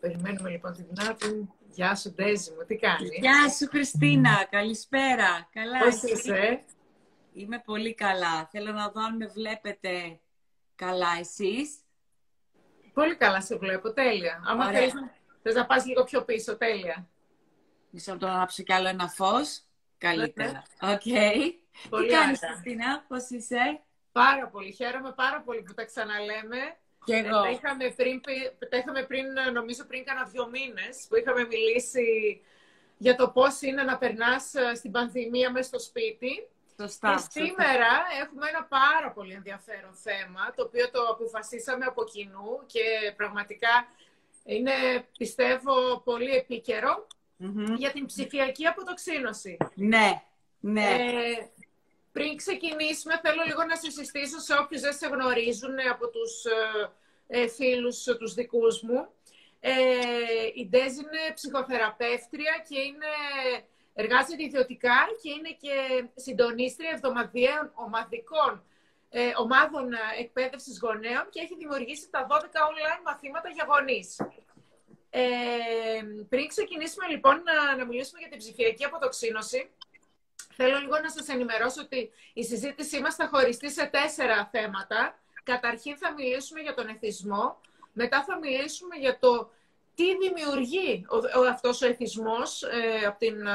Περιμένουμε λοιπόν την Ντέζι. Γεια σου, Ντέζι μου, τι κάνεις; Γεια σου, Χριστίνα. Καλησπέρα. Καλά, Πώς είσαι; Είμαι πολύ καλά. Θέλω να δω αν με βλέπετε καλά εσείς. Πολύ καλά σε βλέπω, τέλεια. Άμα Ωραία. θέλεις, θες να πας λίγο πιο πίσω, τέλεια. Μισό λεπτό να ανάψω κι άλλο ένα φως. Καλύτερα. οκ. Πολύ Τι κάνεις, ωραία. Χριστίνα, πώς είσαι; Πάρα πολύ. Χαίρομαι πάρα πολύ που τα ξαναλέμε. Κι Ε, εγώ. Τα είχαμε πριν, πει- τα είχαμε πριν, νομίζω πριν κάνα δύο μήνες, που είχαμε μιλήσει για το πώς είναι να περνάς ε, στην πανδημία μέσα στο σπίτι. Σωστά. Και σήμερα έχουμε ένα πάρα πολύ ενδιαφέρον θέμα, το οποίο το αποφασίσαμε από κοινού και πραγματικά είναι, πιστεύω, πολύ επίκαιρο Μμμ. για την ψηφιακή αποτοξίνωση. Ναι, ναι. Ε, πριν ξεκινήσουμε, θέλω λίγο να σε συστήσω σε όποιους δεν σε γνωρίζουν ε, από τους ε, ε, φίλους ε, τους δικούς μου. Ε, η Ντέζ είναι ψυχοθεραπεύτρια και είναι, εργάζεται ιδιωτικά και είναι και συντονίστρια εβδομαδιαίων ομαδικών ε, ομάδων ε, εκπαίδευσης γονέων και έχει δημιουργήσει τα 12 online μαθήματα για γονείς. Ε, πριν ξεκινήσουμε λοιπόν να, να μιλήσουμε για την ψηφιακή αποτοξίνωση, Θέλω λίγο να σας ενημερώσω ότι η συζήτησή μας θα χωριστεί σε τέσσερα θέματα. Καταρχήν θα μιλήσουμε για τον εθισμό, μετά θα μιλήσουμε για το τι δημιουργεί ο, ο, αυτός ο εθισμός ε, από, την,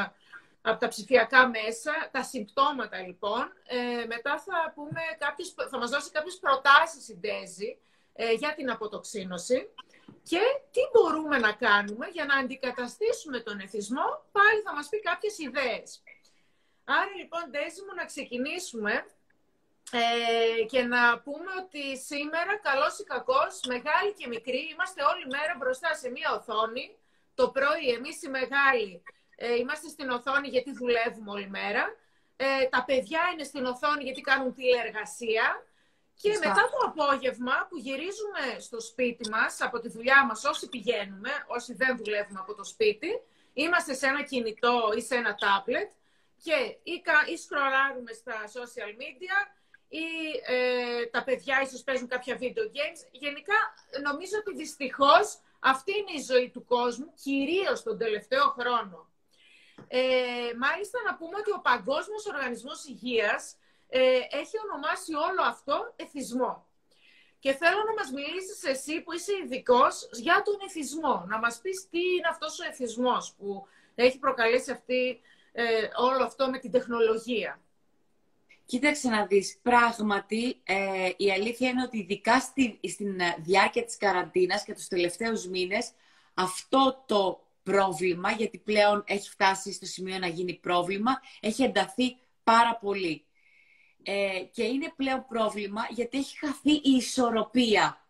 από τα ψηφιακά μέσα, τα συμπτώματα λοιπόν. Ε, μετά θα, πούμε κάποιες, θα μας δώσει κάποιες προτάσεις η Ντέζη ε, για την αποτοξίνωση και τι μπορούμε να κάνουμε για να αντικαταστήσουμε τον εθισμό. Πάλι θα μας πει κάποιες ιδέες. Άρα λοιπόν, Ντέζη μου, να ξεκινήσουμε ε, και να πούμε ότι σήμερα, καλός ή κακός, μεγάλοι και μικροί, είμαστε όλη μέρα μπροστά σε μία οθόνη. Το πρωί, εμείς οι μεγάλοι, ε, είμαστε στην οθόνη γιατί δουλεύουμε όλη μέρα. Ε, τα παιδιά είναι στην οθόνη γιατί κάνουν τηλεεργασία. Και Σωστά. μετά το απόγευμα που γυρίζουμε στο σπίτι μας, από τη δουλειά μας, όσοι πηγαίνουμε, όσοι δεν δουλεύουμε από το σπίτι, είμαστε σε ένα κινητό ή σε ένα τάμπλετ και ή, κα- ή σκρολάρουμε στα social media ή ε, τα παιδιά ίσως παίζουν κάποια video games. Γενικά, νομίζω ότι δυστυχώς αυτή είναι η ζωή του κόσμου, κυρίως τον τελευταίο χρόνο. Ε, μάλιστα να πούμε ότι ο Παγκόσμιος Οργανισμός Υγείας ε, έχει ονομάσει όλο αυτό εθισμό. Και θέλω να μας μιλήσεις εσύ που είσαι ειδικός για τον εθισμό. Να μας πεις τι είναι αυτός ο εθισμός που έχει προκαλέσει αυτή, ε, όλο αυτό με την τεχνολογία. Κοίταξε να δεις, πράγματι ε, η αλήθεια είναι ότι ειδικά στη, στην ε, διάρκεια της καραντίνας και τους τελευταίους μήνες αυτό το πρόβλημα, γιατί πλέον έχει φτάσει στο σημείο να γίνει πρόβλημα, έχει ενταθεί πάρα πολύ. Ε, και είναι πλέον πρόβλημα γιατί έχει χαθεί η ισορροπία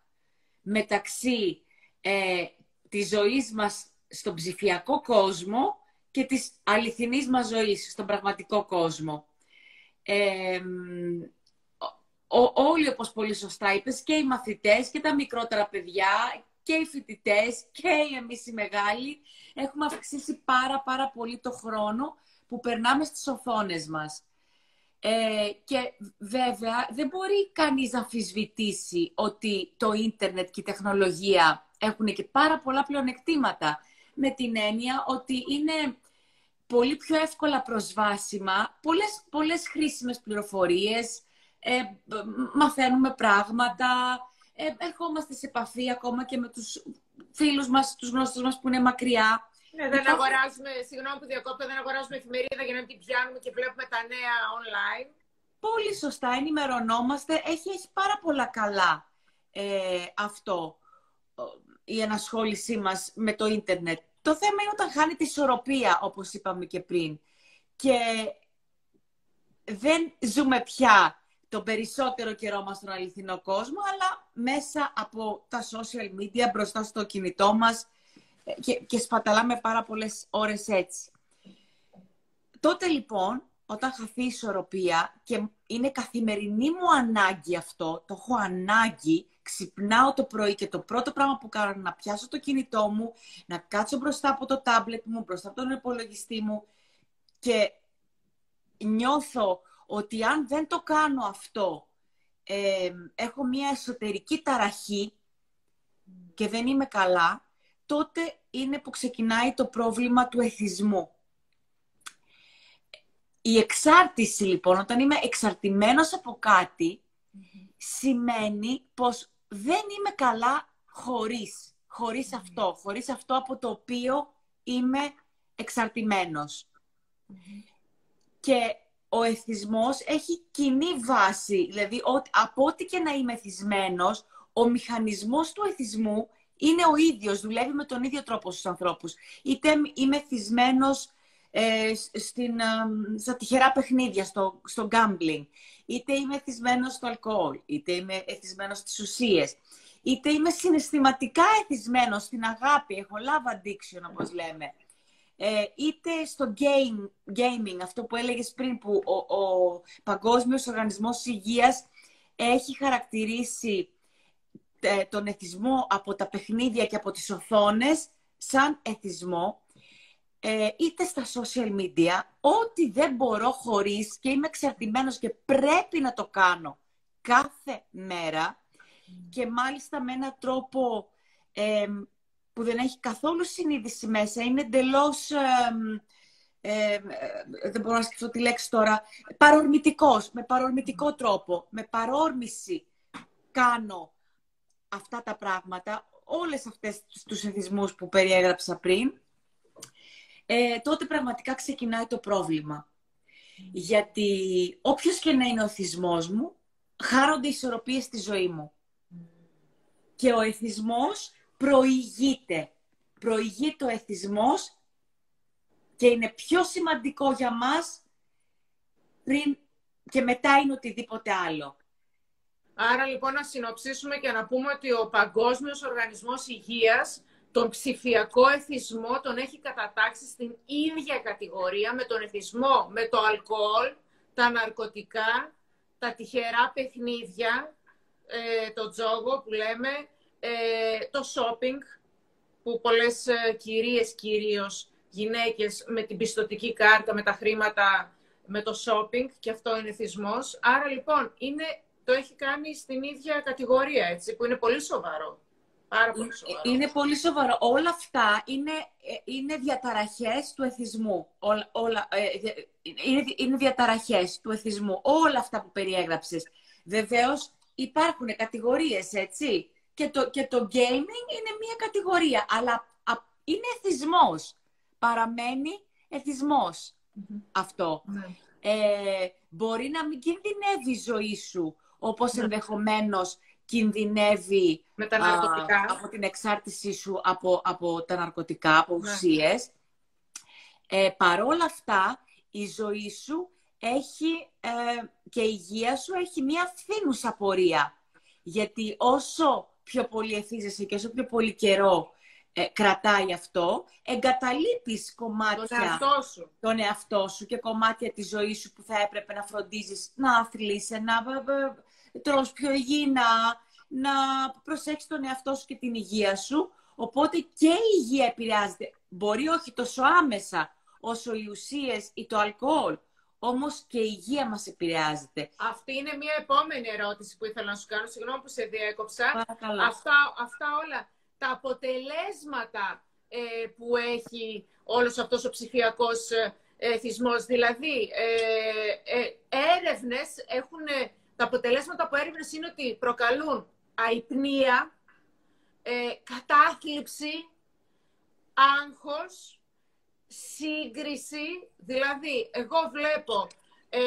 μεταξύ ε, της ζωής μας στον ψηφιακό κόσμο και της αληθινής μας ζωής στον πραγματικό κόσμο. Ε, ο- ο- όλοι, όπως πολύ σωστά είπες, και οι μαθητές και τα μικρότερα παιδιά και οι φοιτητές και εμείς οι μεγάλοι έχουμε αυξήσει πάρα πάρα πολύ το χρόνο που περνάμε στις οθόνες μας. Ε, και βέβαια δεν μπορεί κανείς να αμφισβητήσει ότι το ίντερνετ και η τεχνολογία έχουν και πάρα πολλά πλεονεκτήματα. Με την έννοια ότι είναι πολύ πιο εύκολα προσβάσιμα, πολλές, πολλές χρήσιμες πληροφορίες, ε, μπ- μαθαίνουμε πράγματα, ε, ερχόμαστε σε επαφή ακόμα και με τους φίλους μας, τους γνώστους μας που είναι μακριά. Ναι, δεν Υπάρχουν- αγοράζουμε, συγγνώμη που διακόπτω, δεν αγοράζουμε εφημερίδα για να μην την πιάνουμε και βλέπουμε τα νέα online. Πολύ σωστά, ενημερωνόμαστε. Έχει, έχει πάρα πολλά καλά ε, αυτό, ο, η ενασχόλησή μας με το ίντερνετ. Το θέμα είναι όταν χάνει τη ισορροπία, όπως είπαμε και πριν. Και δεν ζούμε πια τον περισσότερο καιρό μας στον αληθινό κόσμο, αλλά μέσα από τα social media μπροστά στο κινητό μας ε, και, και σπαταλάμε πάρα πολλές ώρες έτσι. Τότε λοιπόν, όταν χαθεί η ισορροπία και είναι καθημερινή μου ανάγκη αυτό, το έχω ανάγκη, ξυπνάω το πρωί και το πρώτο πράγμα που κάνω είναι να πιάσω το κινητό μου, να κάτσω μπροστά από το τάμπλετ μου, μπροστά από τον υπολογιστή μου και νιώθω ότι αν δεν το κάνω αυτό, ε, έχω μια εσωτερική ταραχή και δεν είμαι καλά, τότε είναι που ξεκινάει το πρόβλημα του εθισμού. Η εξάρτηση λοιπόν, όταν είμαι εξαρτημένος από κάτι, σημαίνει πως δεν είμαι καλά χωρίς, χωρίς αυτό, χωρίς αυτό από το οποίο είμαι εξαρτημένος. Και ο εθισμός έχει κοινή βάση, δηλαδή από ό,τι και να είμαι εθισμένος, ο μηχανισμός του εθισμού είναι ο ίδιος, δουλεύει με τον ίδιο τρόπο στους ανθρώπους. Είτε είμαι εθισμένος ε, στην, ε, στα τυχερά παιχνίδια, στο, στο gambling, είτε είμαι εθισμένος στο αλκοόλ, είτε είμαι εθισμένος στις ουσίες, είτε είμαι συναισθηματικά εθισμένος στην αγάπη, έχω love addiction όπως λέμε, ε, είτε στο game, gaming, αυτό που έλεγες πριν, που ο, ο Παγκόσμιος Οργανισμός Υγείας έχει χαρακτηρίσει ε, τον εθισμό από τα παιχνίδια και από τις οθόνες σαν εθισμό, ε, είτε στα social media, ό,τι δεν μπορώ χωρίς και είμαι εξαρτημένος και πρέπει να το κάνω κάθε μέρα και μάλιστα με έναν τρόπο που δεν έχει καθόλου συνείδηση μέσα, είναι εντελώς. Ε, δεν μπορώ να σκεφτώ τη λέξη τώρα, παρορμητικός, με παρορμητικό τρόπο, με παρόρμηση κάνω αυτά τα πράγματα, όλες αυτές τους εθισμούς που περιέγραψα πριν, ε, τότε πραγματικά ξεκινάει το πρόβλημα. Γιατί όποιος και να είναι ο εθισμός μου, χάρονται ισορροπίες στη ζωή μου. Και ο εθισμός προηγείται. Προηγείται ο εθισμός και είναι πιο σημαντικό για μας πριν και μετά είναι οτιδήποτε άλλο. Άρα λοιπόν να συνοψίσουμε και να πούμε ότι ο Παγκόσμιος Οργανισμός Υγείας τον ψηφιακό εθισμό τον έχει κατατάξει στην ίδια κατηγορία με τον εθισμό, με το αλκοόλ, τα ναρκωτικά, τα τυχερά παιχνίδια, ε, το τζόγο που λέμε, ε, το shopping, που πολλές ε, κυρίες κυρίως, γυναίκες με την πιστοτική κάρτα, με τα χρήματα, με το shopping και αυτό είναι εθισμός. Άρα λοιπόν είναι το έχει κάνει στην ίδια κατηγορία, έτσι, που είναι πολύ σοβαρό. Πάρα πολύ σοβαρό. Είναι πολύ σοβαρό. Όλα αυτά είναι, ε, είναι διαταραχές του εθισμού. Όλα, όλα, ε, είναι, είναι διαταραχές του εθισμού. Όλα αυτά που περιέγραψες. Βεβαίως υπάρχουν κατηγορίες, έτσι. Και το, και το gaming είναι μία κατηγορία, αλλά είναι εθισμός. Παραμένει αυτό. Ναι. Ε, μπορεί να μην κινδυνεύει η ζωή σου όπως ναι. ενδεχομένως κινδυνεύει με τα ναρκωτικά. από την εξάρτησή σου από, από τα ναρκωτικά, από ναι. ουσίες. Ε, παρόλα αυτά, η ζωή σου έχει, ε, και η υγεία σου έχει μία φθήνουσα πορεία. Γιατί όσο πιο πολύ εθίζεσαι και όσο πιο πολύ καιρό ε, κρατάει αυτό, εγκαταλείπεις κομμάτια τον εαυτό, σου. τον εαυτό σου και κομμάτια της ζωής σου που θα έπρεπε να φροντίζεις, να αθλείσαι, να τρως πιο υγιεινά, να προσέξεις τον εαυτό σου και την υγεία σου. Οπότε και η υγεία επηρεάζεται. Μπορεί όχι τόσο άμεσα όσο οι ουσίες ή το αλκοόλ, όμως και η υγεία μας επηρεάζεται. Αυτή είναι μια επόμενη ερώτηση που ήθελα να σου κάνω. Συγγνώμη που σε διέκοψα. Αυτά, αυτά όλα τα αποτελέσματα ε, που έχει όλος αυτός ο ψηφιακός ε, εθισμός. Δηλαδή, ε, ε, έρευνες έχουν τα αποτελέσματα από έρευνες είναι ότι προκαλούν αϊπνία, ε, κατάθλιψη, άγχος, σύγκριση. Δηλαδή, εγώ βλέπω ε,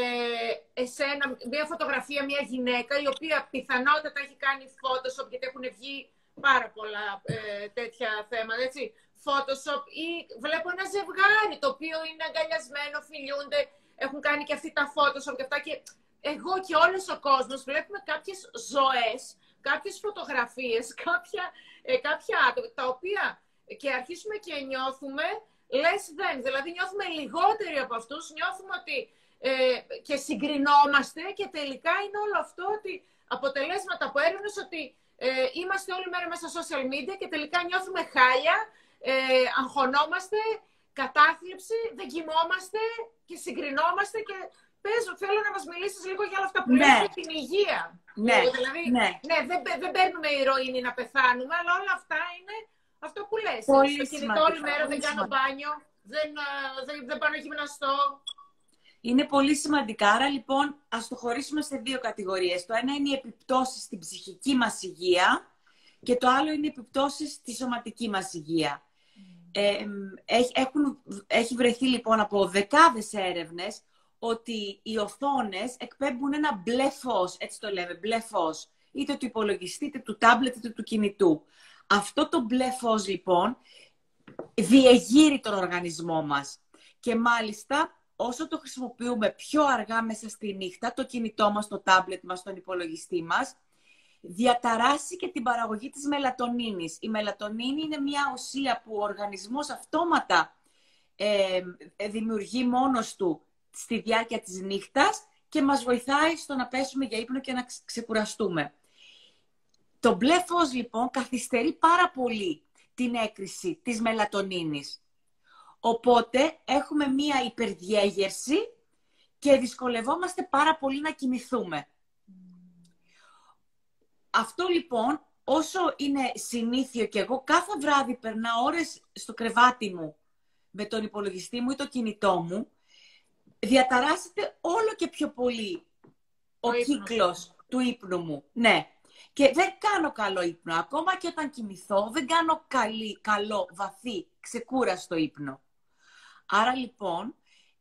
εσένα, μια φωτογραφία, μια γυναίκα, η οποία πιθανότατα έχει κάνει Photoshop, γιατί έχουν βγει πάρα πολλά ε, τέτοια θέματα, έτσι. Photoshop ή βλέπω ένα ζευγάρι το οποίο είναι αγκαλιασμένο, φιλιούνται, έχουν κάνει και αυτοί τα Photoshop και αυτά και εγώ και όλος ο κόσμος βλέπουμε κάποιες ζωές, κάποιες φωτογραφίες, κάποια, ε, κάποια άτομα, τα οποία και αρχίσουμε και νιώθουμε less than, δηλαδή νιώθουμε λιγότεροι από αυτούς, νιώθουμε ότι ε, και συγκρινόμαστε και τελικά είναι όλο αυτό ότι αποτελέσματα από έρευνες ότι ε, είμαστε όλη μέρα μέσα στα social media και τελικά νιώθουμε χάλια, ε, αγχωνόμαστε, κατάθλιψη, δεν κοιμόμαστε και συγκρινόμαστε και παίζω, θέλω να μας μιλήσεις λίγο για όλα αυτά που ναι. λέμε την υγεία. Ναι, δηλαδή, ναι. ναι δεν, δεν παίρνουμε ηρωίνη να πεθάνουμε, αλλά όλα αυτά είναι Αυτό που λες. Πολύ στο κινητό σημαντικό, όλη μέρα πολύ δεν κάνω σημαντικό. μπάνιο, δεν, α, δεν, δεν πάω να γυμναστώ. Είναι πολύ σημαντικά. Άρα λοιπόν ας το χωρίσουμε σε δύο κατηγορίες. Το ένα είναι οι επιπτώσεις στην ψυχική μας υγεία και το άλλο είναι οι επιπτώσεις στη σωματική μας υγεία. Ε, έχει, έχουν, έχει βρεθεί λοιπόν από δεκάδες έρευνες ότι οι οθόνες εκπέμπουν ένα μπλε φως, έτσι το λέμε, μπλε φως, είτε του υπολογιστή, είτε του τάμπλετ, είτε του κινητού. Αυτό το μπλε φως λοιπόν διεγείρει τον οργανισμό μας. Και μάλιστα όσο το χρησιμοποιούμε πιο αργά μέσα στη νύχτα, το κινητό μας, το τάμπλετ μας, τον υπολογιστή μας, διαταράσει και την παραγωγή της μελατονίνης. Η μελατονίνη είναι μια ουσία που ο οργανισμός αυτόματα ε, δημιουργεί μόνος του στη διάρκεια της νύχτας και μας βοηθάει στο να πέσουμε για ύπνο και να ξεκουραστούμε. Το μπλε φως λοιπόν καθυστερεί πάρα πολύ την έκρηση της μελατονίνης. Οπότε έχουμε μία υπερδιέγερση και δυσκολευόμαστε πάρα πολύ να κοιμηθούμε. Αυτό λοιπόν, όσο είναι συνήθιο και εγώ κάθε βράδυ περνάω ώρες στο κρεβάτι μου με τον υπολογιστή μου ή το κινητό μου, διαταράσσεται όλο και πιο πολύ ο, Ο ύπνος. κύκλος του ύπνου μου. Ναι. Και δεν κάνω καλό ύπνο. Ακόμα και όταν κοιμηθώ, δεν κάνω καλή, καλό, βαθύ, ξεκούραστο ύπνο. Άρα λοιπόν,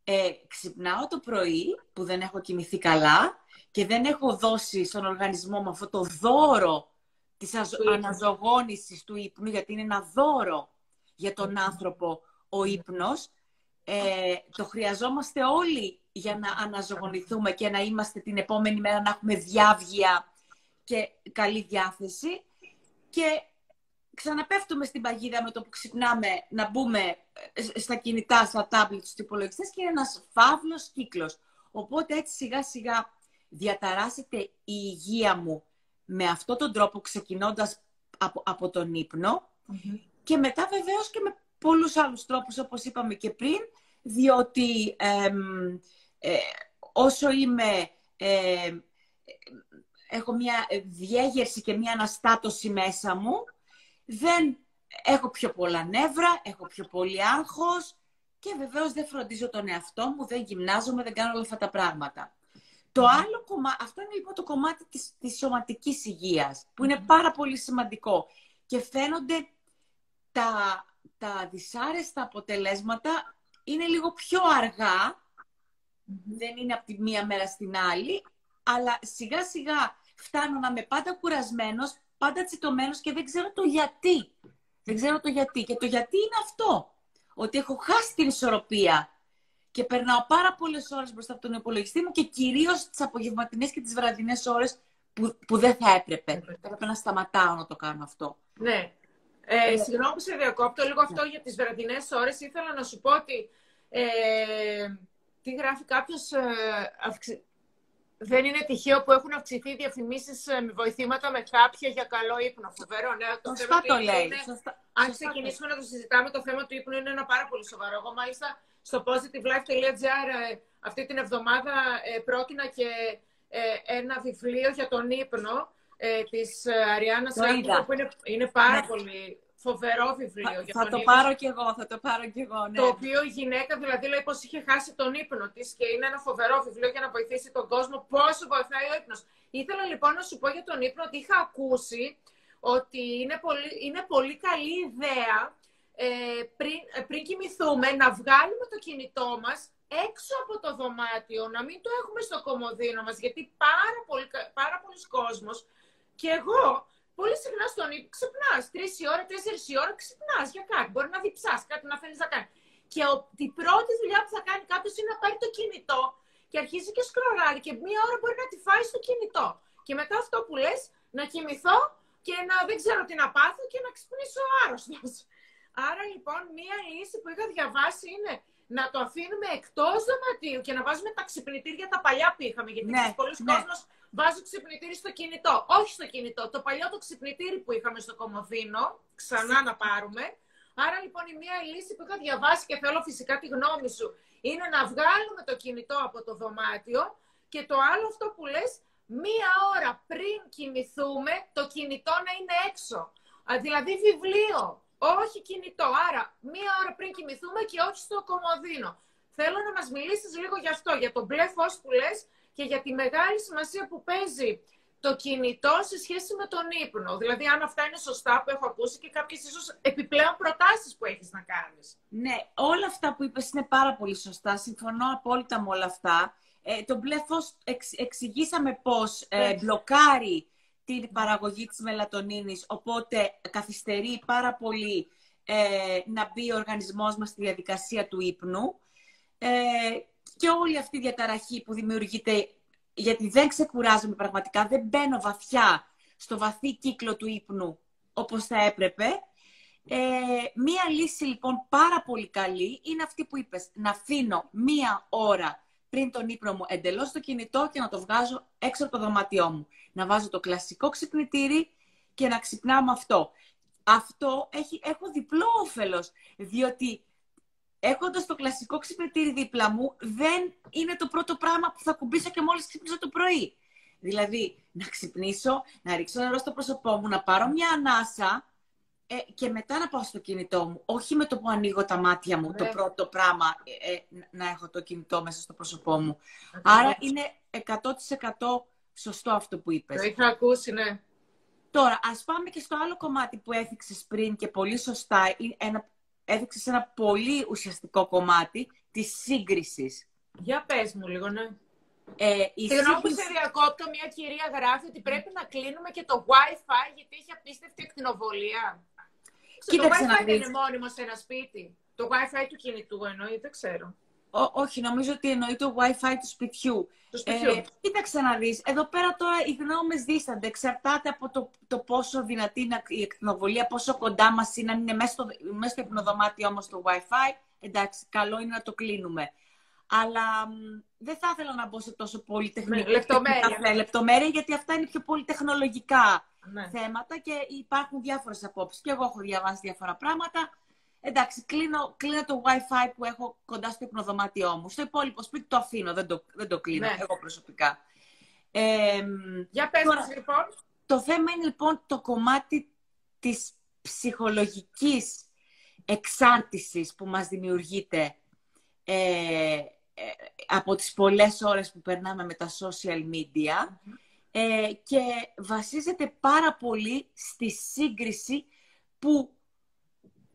ε, ξυπνάω το πρωί που δεν έχω κοιμηθεί καλά και δεν έχω δώσει στον οργανισμό μου αυτό το δώρο της αζω- Του ύπνου. αναζωγόνησης του ύπνου, γιατί είναι ένα δώρο για τον άνθρωπο ο ύπνος. Ε, το χρειαζόμαστε όλοι για να αναζωογονηθούμε και να είμαστε την επόμενη μέρα να έχουμε διάβγεια και καλή διάθεση. Και ξαναπέφτουμε στην παγίδα με το που ξυπνάμε να μπούμε ε, στα κινητά, στα τάμπλετ, στους υπολογιστές και είναι ένας φαύλος κύκλος. Οπότε έτσι σιγά σιγά διαταράσσεται η υγεία μου με αυτόν τον τρόπο ξεκινώντας από, από τον ύπνο και μετά βεβαίως και με πολλούς άλλους τρόπους όπως είπαμε και πριν διότι εμ, ε, όσο είμαι ε, έχω μια διέγερση και μια αναστάτωση μέσα μου δεν έχω πιο πολλά νεύρα, έχω πιο πολύ άγχος και βεβαίως δεν φροντίζω τον εαυτό μου, δεν γυμνάζομαι, δεν κάνω όλα αυτά τα πράγματα. Το άλλο κομμάτι, αυτό είναι λοιπόν το κομμάτι της, της σωματικής υγείας, που είναι πάρα πολύ σημαντικό. Και φαίνονται τα, τα δυσάρεστα αποτελέσματα είναι λίγο πιο αργά, δεν είναι από τη μία μέρα στην άλλη, αλλά σιγά σιγά φτάνω να είμαι πάντα κουρασμένος, πάντα τσιτωμένος και δεν ξέρω το γιατί. Δεν ξέρω το γιατί. Και το γιατί είναι αυτό. Ότι έχω χάσει την ισορροπία και περνάω πάρα πολλές ώρες μπροστά από τον υπολογιστή μου και κυρίως τις απογευματινές και τις βραδινές ώρες που, που δεν θα έπρεπε. Θα έπρεπε να σταματάω να το κάνω αυτό. Ναι. Ε, συγγνώμη που σε διακόπτω λίγο αυτό για τις βραδινές ώρες. Ήθελα να σου πω ότι ε, τι γράφει κάποιος ε, αυξη... δεν είναι τυχαίο που έχουν αυξηθεί οι διαφημίσεις ε, με βοηθήματα με κάποια για καλό ύπνο. Φοβερό, ναι. Το θέμα Σωστά του το ύπνου λέει. είναι- Σωστά, Αν σωστά το ξεκινήσουμε να το συζητάμε, το θέμα του ύπνου είναι ένα πάρα πολύ σοβαρό. Εγώ μάλιστα στο positivelife.gr ε, αυτή την εβδομάδα ε, πρότεινα και ε, ένα βιβλίο για τον ύπνο ε, της ε, Αριάννας Το Σάκου, είδα. που είναι, είναι πάρα Ναι. πολύ φοβερό βιβλίο Θα, για θα τον το ύπνο. πάρω κι εγώ, θα το πάρω κι εγώ, ναι. Το οποίο η γυναίκα δηλαδή λέει πως είχε χάσει τον ύπνο της και είναι ένα φοβερό βιβλίο για να βοηθήσει τον κόσμο πόσο βοηθάει ο ύπνος. Ήθελα λοιπόν να σου πω για τον ύπνο ότι είχα ακούσει ότι είναι πολύ, είναι πολύ καλή ιδέα ε, πριν, ε, πριν κοιμηθούμε να βγάλουμε το κινητό μας έξω από το δωμάτιο, να μην το έχουμε στο κομμωδίνο μας, γιατί πάρα, πολύ, πάρα πολλοί κόσμος και εγώ πολύ συχνά στον ύπνο ξυπνάς, τρεις η ώρα, τέσσερις η ώρα ξυπνάς για κάτι, μπορεί να διψάς, κάτι να θέλεις να κάνεις. Και ο, η πρώτη δουλειά που θα κάνει κάποιος είναι να πάρει το κινητό και αρχίζει και σκρολάρει και μία ώρα μπορεί να τη φάει στο κινητό. Και μετά αυτό που λες, να κοιμηθώ και να δεν ξέρω τι να πάθω και να ξυπνήσω άρρωστος. Άρα λοιπόν μία λύση που είχα διαβάσει είναι να το αφήνουμε εκτός δωματίου και να βάζουμε τα ξυπνητήρια τα παλιά που είχαμε. Γιατί Ναι, ναι, πολλοί ναι. κόσμος βάζουν ξυπνητήρι στο κινητό. Όχι στο κινητό. Το παλιό το ξυπνητήρι που είχαμε στο κομμωδίνο, ξανά να πάρουμε. Άρα λοιπόν η μία λύση που είχα διαβάσει και θέλω φυσικά τη γνώμη σου είναι να βγάλουμε το κινητό από το δωμάτιο και το άλλο αυτό που λες, μία ώρα πριν κοιμηθούμε το κινητό να είναι έξω. Α, Δηλαδή βιβλίο, όχι κινητό. Άρα, μία ώρα πριν κοιμηθούμε και όχι στο κομμωδίνο. Θέλω να μας μιλήσεις λίγο γι' αυτό, για το μπλε φως που λες και για τη μεγάλη σημασία που παίζει το κινητό σε σχέση με τον ύπνο. Δηλαδή, αν αυτά είναι σωστά που έχω ακούσει και κάποιες ίσως επιπλέον προτάσεις που έχεις να κάνεις. Ναι, όλα αυτά που είπες είναι πάρα πολύ σωστά. Συμφωνώ απόλυτα με όλα αυτά. Ε, το μπλε φως εξηγήσαμε πώς ε, μπλοκάρει την παραγωγή της μελατονίνης, οπότε καθυστερεί πάρα πολύ ε, να μπει ο οργανισμός μας στη διαδικασία του ύπνου. Ε, και όλη αυτή η διαταραχή που δημιουργείται γιατί δεν ξεκουράζομαι πραγματικά, δεν μπαίνω βαθιά στο βαθύ κύκλο του ύπνου όπως θα έπρεπε. Ε, μία λύση λοιπόν πάρα πολύ καλή είναι αυτή που είπες, να αφήνω μία ώρα πριν τον ύπνο μου εντελώς το κινητό και να το βγάζω έξω από το δωμάτιό μου. Να βάζω το κλασικό ξυπνητήρι και να ξυπνάω με αυτό. Αυτό έχει, έχω διπλό όφελος, διότι έχοντας το κλασικό ξυπνητήρι δίπλα μου, δεν είναι το πρώτο πράγμα που θα κουμπίσω και μόλις ξυπνήσω το πρωί. Δηλαδή, να ξυπνήσω, να ρίξω νερό στο πρόσωπό μου, να πάρω μια ανάσα ε, και μετά να πάω στο κινητό μου. Όχι με το που ανοίγω τα μάτια μου, το πρώτο πράγμα, ε, ε, να έχω το κινητό μέσα στο πρόσωπό μου. Άρα είναι 100% σωστό αυτό που είπες. Το είχα ακούσει, ναι. Τώρα, ας πάμε και στο άλλο κομμάτι που έθιξες πριν και πολύ σωστά, ένα έδειξε ένα πολύ ουσιαστικό κομμάτι της σύγκρισης. Για πες μου λίγο, ναι. Ε, Συγγνώμη που σε διακόπτω, μια κυρία γράφει ότι πρέπει να κλείνουμε και το Wi-Fi γιατί έχει απίστευτη ακτινοβολία. Κοίταξε το Wi-Fi δεν είναι μόνιμο σε ένα σπίτι. Το Wi-Fi του κινητού εννοεί, δεν ξέρω. Ό, όχι, νομίζω ότι εννοεί το Wi-Fi του σπιτιού. Του σπιτιού. Ε, κοίταξε να δεις. Εδώ πέρα τώρα οι γνώμες δίστανται. Εξαρτάται από το, το πόσο δυνατή είναι η εκτινοβολία, πόσο κοντά μας είναι, αν είναι μέσα στο, μέσα στο υπνοδωμάτιο όμως το Wi-Fi. Εντάξει, καλό είναι να το κλείνουμε. Αλλά δεν θα ήθελα να μπω σε τόσο πολύ τεχνικά λεπτομέρεια. λεπτομέρεια, γιατί αυτά είναι πιο πολύ τεχνολογικά ναι. θέματα και υπάρχουν διάφορες απόψεις. Και εγώ έχω διαβάσει διάφορα πράγματα εντάξει, κλείνω, κλείνω το Wi-Fi που έχω κοντά στο υπνοδωμάτιό μου. Στο υπόλοιπο σπίτι το αφήνω, δεν το, δεν το κλείνω ναι. εγώ προσωπικά. Ε, Για πες τώρα, λοιπόν. Το θέμα είναι λοιπόν το κομμάτι της ψυχολογικής εξάρτησης που μας δημιουργείται ε, ε, από τις πολλές ώρες που περνάμε με τα social media ε, και βασίζεται πάρα πολύ στη σύγκριση που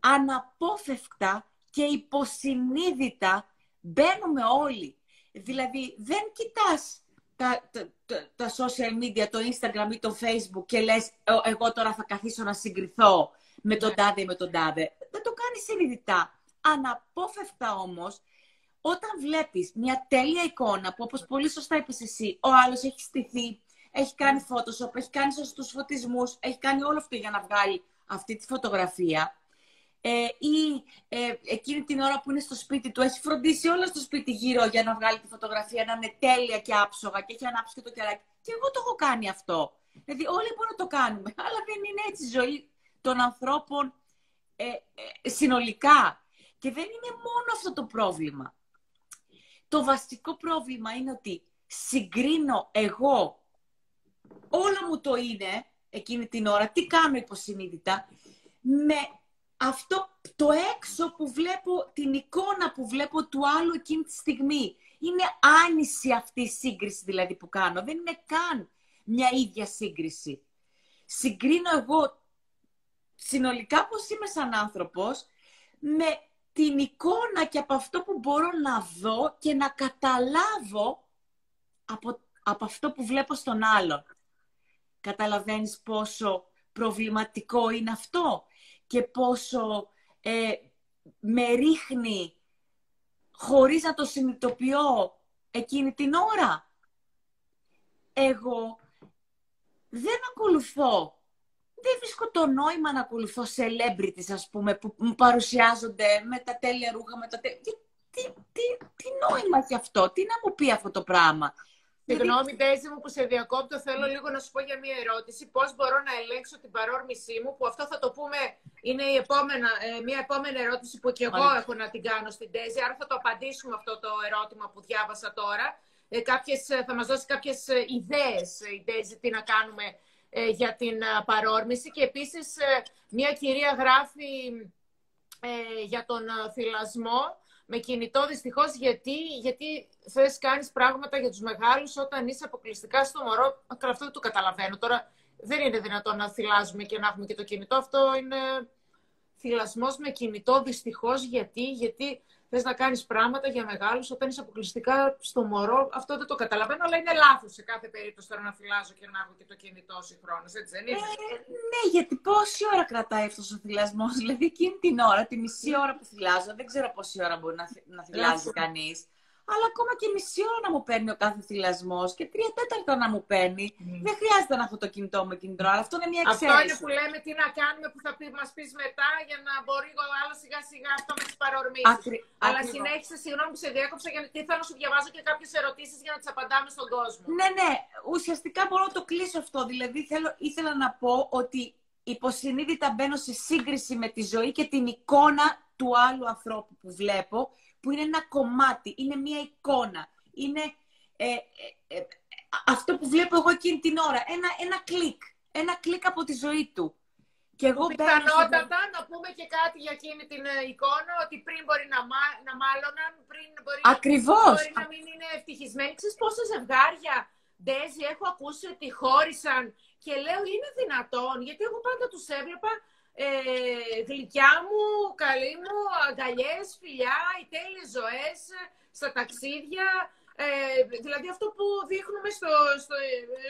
αναπόφευκτα και υποσυνείδητα μπαίνουμε όλοι. Δηλαδή, δεν κοιτάς τα, τα, τα, social media, το Instagram ή το Facebook και λες εγώ τώρα θα καθίσω να συγκριθώ με τον ναι. τάδε ή με τον τάδε. Δεν το κάνεις συνειδητά. Αναπόφευκτα όμως, όταν βλέπεις μια τέλεια εικόνα που όπως πολύ σωστά είπες εσύ, ο άλλος έχει στηθεί, έχει κάνει Photoshop, έχει κάνει σωστούς φωτισμούς, έχει κάνει όλο αυτό για να βγάλει αυτή τη φωτογραφία, ε, ή ε, εκείνη την ώρα που είναι στο σπίτι του, έχει φροντίσει όλο στο σπίτι γύρω για να βγάλει τη φωτογραφία, να είναι τέλεια και άψογα και έχει ανάψει και το κεράκι. Και εγώ το έχω κάνει αυτό. Δηλαδή όλοι μπορούμε να το κάνουμε, αλλά δεν είναι έτσι η ζωή των ανθρώπων ε, ε, συνολικά. Και δεν είναι μόνο αυτό το πρόβλημα. Το βασικό πρόβλημα είναι ότι συγκρίνω εγώ, όλο μου το είναι εκείνη την ώρα, τι κάνω υποσυνείδητα, με αυτό το έξω που βλέπω, την εικόνα που βλέπω του άλλου εκείνη τη στιγμή. Είναι άνηση αυτή η σύγκριση δηλαδή που κάνω. Δεν είναι καν μια ίδια σύγκριση. Συγκρίνω εγώ συνολικά πώς είμαι σαν άνθρωπος με την εικόνα και από αυτό που μπορώ να δω και να καταλάβω από, από αυτό που βλέπω στον άλλον. Καταλαβαίνεις πόσο προβληματικό είναι αυτό; Και πόσο ε, με ρίχνει χωρίς να το συνειδητοποιώ εκείνη την ώρα. Εγώ δεν ακολουθώ, δεν βρίσκω το νόημα να ακολουθώ celebrities, ας πούμε, που μου παρουσιάζονται με τα τέλεια ρούχα, με τα τέλεια... Τι, τι, τι, τι νόημα έχει αυτό, τι να μου πει αυτό το πράγμα; Συγγνώμη, Ντέζη μου, που σε διακόπτω. Θέλω λίγο να σου πω για μία ερώτηση. Πώς μπορώ να ελέγξω την παρόρμησή μου, που αυτό θα το πούμε, είναι η επόμενα, ε, μία επόμενη ερώτηση που και εγώ έχω να την κάνω στην Ντέζη. Άρα θα το απαντήσουμε αυτό το ερώτημα που διάβασα τώρα. Ε, κάποιες, ε, θα μας δώσει κάποιες ιδέες η Ντέζη τι να κάνουμε ε, για την παρόρμηση και επίσης μια κυρία γράφει για τον θυλασμό με κινητό δυστυχώς γιατί, γιατί θες κάνεις πράγματα για τους μεγάλους όταν είσαι αποκλειστικά στο μωρό. Αυτό δεν το καταλαβαίνω. Τώρα δεν είναι δυνατόν να θυλάζουμε και να έχουμε και το κινητό. Αυτό είναι θυλασμός με κινητό δυστυχώς γιατί, γιατί θες να κάνεις πράγματα για μεγάλους όταν είσαι αποκλειστικά στο μωρό. Αυτό δεν το καταλαβαίνω, αλλά είναι λάθος σε κάθε περίπτωση τώρα να φυλάζω και να έχω και το κινητό συγχρόνως. Έτσι δεν είναι; Ε, ναι, γιατί πόση ώρα κρατάει αυτός ο θυλασμός. Δηλαδή εκείνη την ώρα, τη μισή ώρα που θυλάζω, δεν ξέρω πόση ώρα μπορεί να, να θυλάζει κανείς αλλά ακόμα και μισή ώρα να μου παίρνει ο κάθε θυλασμός και τρία τέταρτα να μου παίρνει. Δεν χρειάζεται να έχω το κινητό μου εκείνη την ώρα. Αυτό είναι μια εξαίρεση. Αυτό είναι που λέμε τι να κάνουμε που θα πει, μας πεις μετά για να μπορεί ο άλλος σιγά σιγά αυτό με τις παρορμήσει. Αλλά ακριβώς. συνέχισε, συγγνώμη που σε διέκοψα, γιατί θέλω να σου διαβάζω και κάποιες ερωτήσεις για να τις απαντάμε στον κόσμο. Ναι, ναι. Ουσιαστικά μπορώ να το κλείσω αυτό. Δηλαδή θέλω, ήθελα να πω ότι υποσυνείδητα μπαίνω σε σύγκριση με τη ζωή και την εικόνα του άλλου ανθρώπου που βλέπω που είναι ένα κομμάτι, είναι μια εικόνα. Είναι ε, ε, ε, αυτό που βλέπω εγώ εκείνη την ώρα. Ένα, ένα κλικ. Ένα κλικ από τη ζωή του. Και εγώ Πιθανότατα να πούμε και κάτι για εκείνη την εικόνα, ότι πριν μπορεί να, μα, να μάλωναν, πριν μπορεί, Ακριβώς. μπορεί να μην είναι ευτυχισμένοι. Ξέρεις πόσα ζευγάρια, Ντέζι, έχω ακούσει ότι χώρισαν και λέω είναι δυνατόν, γιατί εγώ πάντα τους έβλεπα ε, γλυκιά μου, καλή μου, αγκαλιές, φιλιά, οι τέλειες ζωές, στα ταξίδια, ε, δηλαδή αυτό που δείχνουμε στο, στο,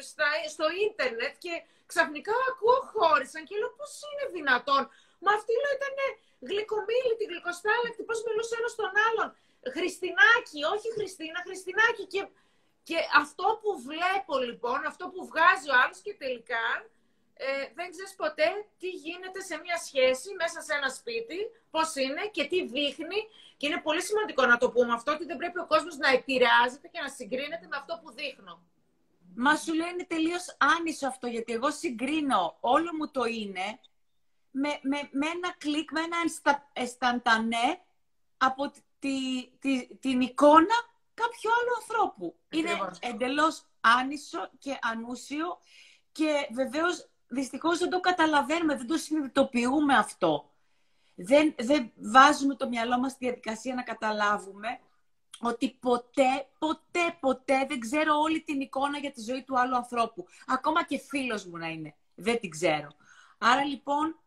στα, στο ίντερνετ και ξαφνικά ακούω χώρισαν και λέω πώς είναι δυνατόν; Μα αυτή λέω ήταν γλυκομίλητη, γλυκοστάλακτη, πώς μιλούσε ένας στον άλλον; Χριστινάκι, όχι Χριστίνα, Χριστινάκι. Και, και αυτό που βλέπω λοιπόν, αυτό που βγάζει ο άλλος και τελικά ε, δεν ξέρεις ποτέ τι γίνεται σε μια σχέση μέσα σε ένα σπίτι, πώς είναι και τι δείχνει. Και είναι πολύ σημαντικό να το πούμε αυτό, ότι δεν πρέπει ο κόσμος να επηρεάζεται και να συγκρίνεται με αυτό που δείχνω. Μα σου λέει είναι τελείως άνισο αυτό, γιατί εγώ συγκρίνω όλο μου το είναι με, με, με ένα κλικ, με ένα αισθαντανέ από τη, τη, την εικόνα κάποιου άλλου ανθρώπου. Είναι εντελώς άνισο και ανούσιο και βεβαίως δυστυχώς δεν το καταλαβαίνουμε, δεν το συνειδητοποιούμε αυτό. Δεν, δεν βάζουμε το μυαλό μας στη διαδικασία να καταλάβουμε ότι ποτέ, ποτέ, ποτέ δεν ξέρω όλη την εικόνα για τη ζωή του άλλου ανθρώπου. Ακόμα και φίλος μου να είναι. Δεν την ξέρω. Άρα λοιπόν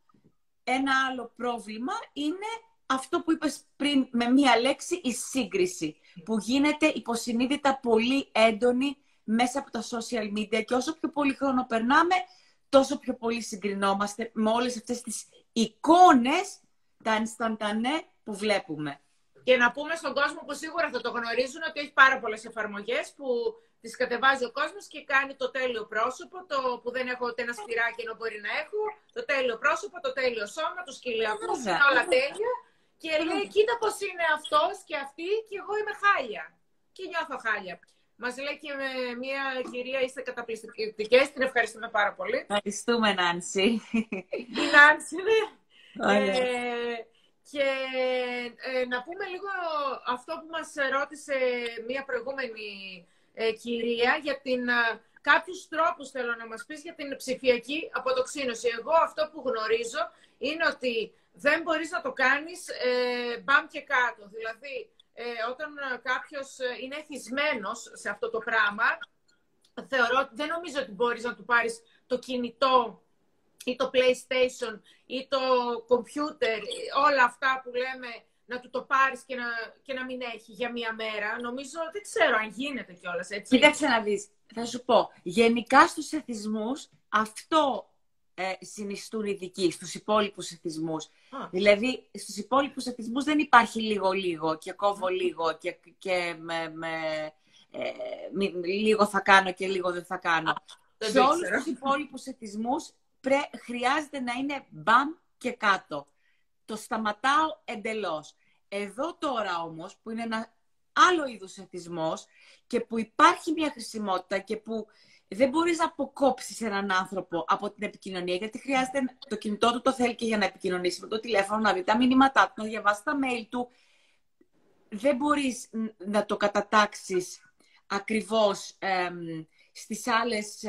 ένα άλλο πρόβλημα είναι αυτό που είπες πριν με μία λέξη, η σύγκριση, που γίνεται υποσυνείδητα πολύ έντονη μέσα από τα social media και όσο πιο πολύ χρόνο περνάμε, τόσο πιο πολύ συγκρινόμαστε με όλες αυτές τις εικόνες, τα ενσταντανέ που βλέπουμε. Και να πούμε στον κόσμο που σίγουρα θα το γνωρίζουν ότι έχει πάρα πολλές εφαρμογές που τις κατεβάζει ο κόσμος και κάνει το τέλειο πρόσωπο, το που δεν έχω ούτε ένα σπυράκι ενώ μπορεί να έχω, το τέλειο πρόσωπο, το τέλειο σώμα, τους κοιλιακούς, είναι όλα τέλεια. Και λέει, κοίτα πώς είναι αυτός και αυτή και εγώ είμαι χάλια. Και νιώθω χάλια. Μας λέει και με μια κυρία, είστε καταπληκτικές. Την ευχαριστούμε πάρα πολύ. Ευχαριστούμε, Νάνση. Η Νάνση, ναι. Ε, και ε, να πούμε λίγο αυτό που μας ρώτησε μια προηγούμενη ε, κυρία για την, ε, κάποιους τρόπους θέλω να μας πεις για την ψηφιακή αποτοξίνωση. Εγώ αυτό που γνωρίζω είναι ότι δεν μπορείς να το κάνεις ε, μπαμ και κάτω. Δηλαδή, ε, όταν ε, κάποιος ε, είναι εθισμένος σε αυτό το πράγμα, θεωρώ, δεν νομίζω ότι μπορείς να του πάρεις το κινητό ή το PlayStation ή το computer, όλα αυτά που λέμε, να του το πάρεις και να, και να μην έχει για μία μέρα. Νομίζω, δεν ξέρω αν γίνεται κιόλας έτσι. Κοίταξε να δεις, θα σου πω. Γενικά στους εθισμούς αυτό ε, συνιστούν ειδικοί στους υπόλοιπους εθισμούς. Δηλαδή, στους υπόλοιπους εθισμούς δεν υπάρχει λίγο-λίγο και κόβω λίγο και, και με, με, ε, λίγο θα κάνω και λίγο δεν θα κάνω. Σε όλους τους υπόλοιπους εθισμούς χρειάζεται να είναι μπαμ και κάτω. Το σταματάω εντελώς. Εδώ τώρα όμως, που είναι ένα άλλο είδους εθισμός και που υπάρχει μια χρησιμότητα και που δεν μπορείς να αποκόψεις έναν άνθρωπο από την επικοινωνία, γιατί χρειάζεται το κινητό του το θέλει και για να επικοινωνήσει με το τηλέφωνο, να δει τα μηνύματά του, να διαβάσει τα mail του. Δεν μπορείς να το κατατάξεις ακριβώς στις άλλες,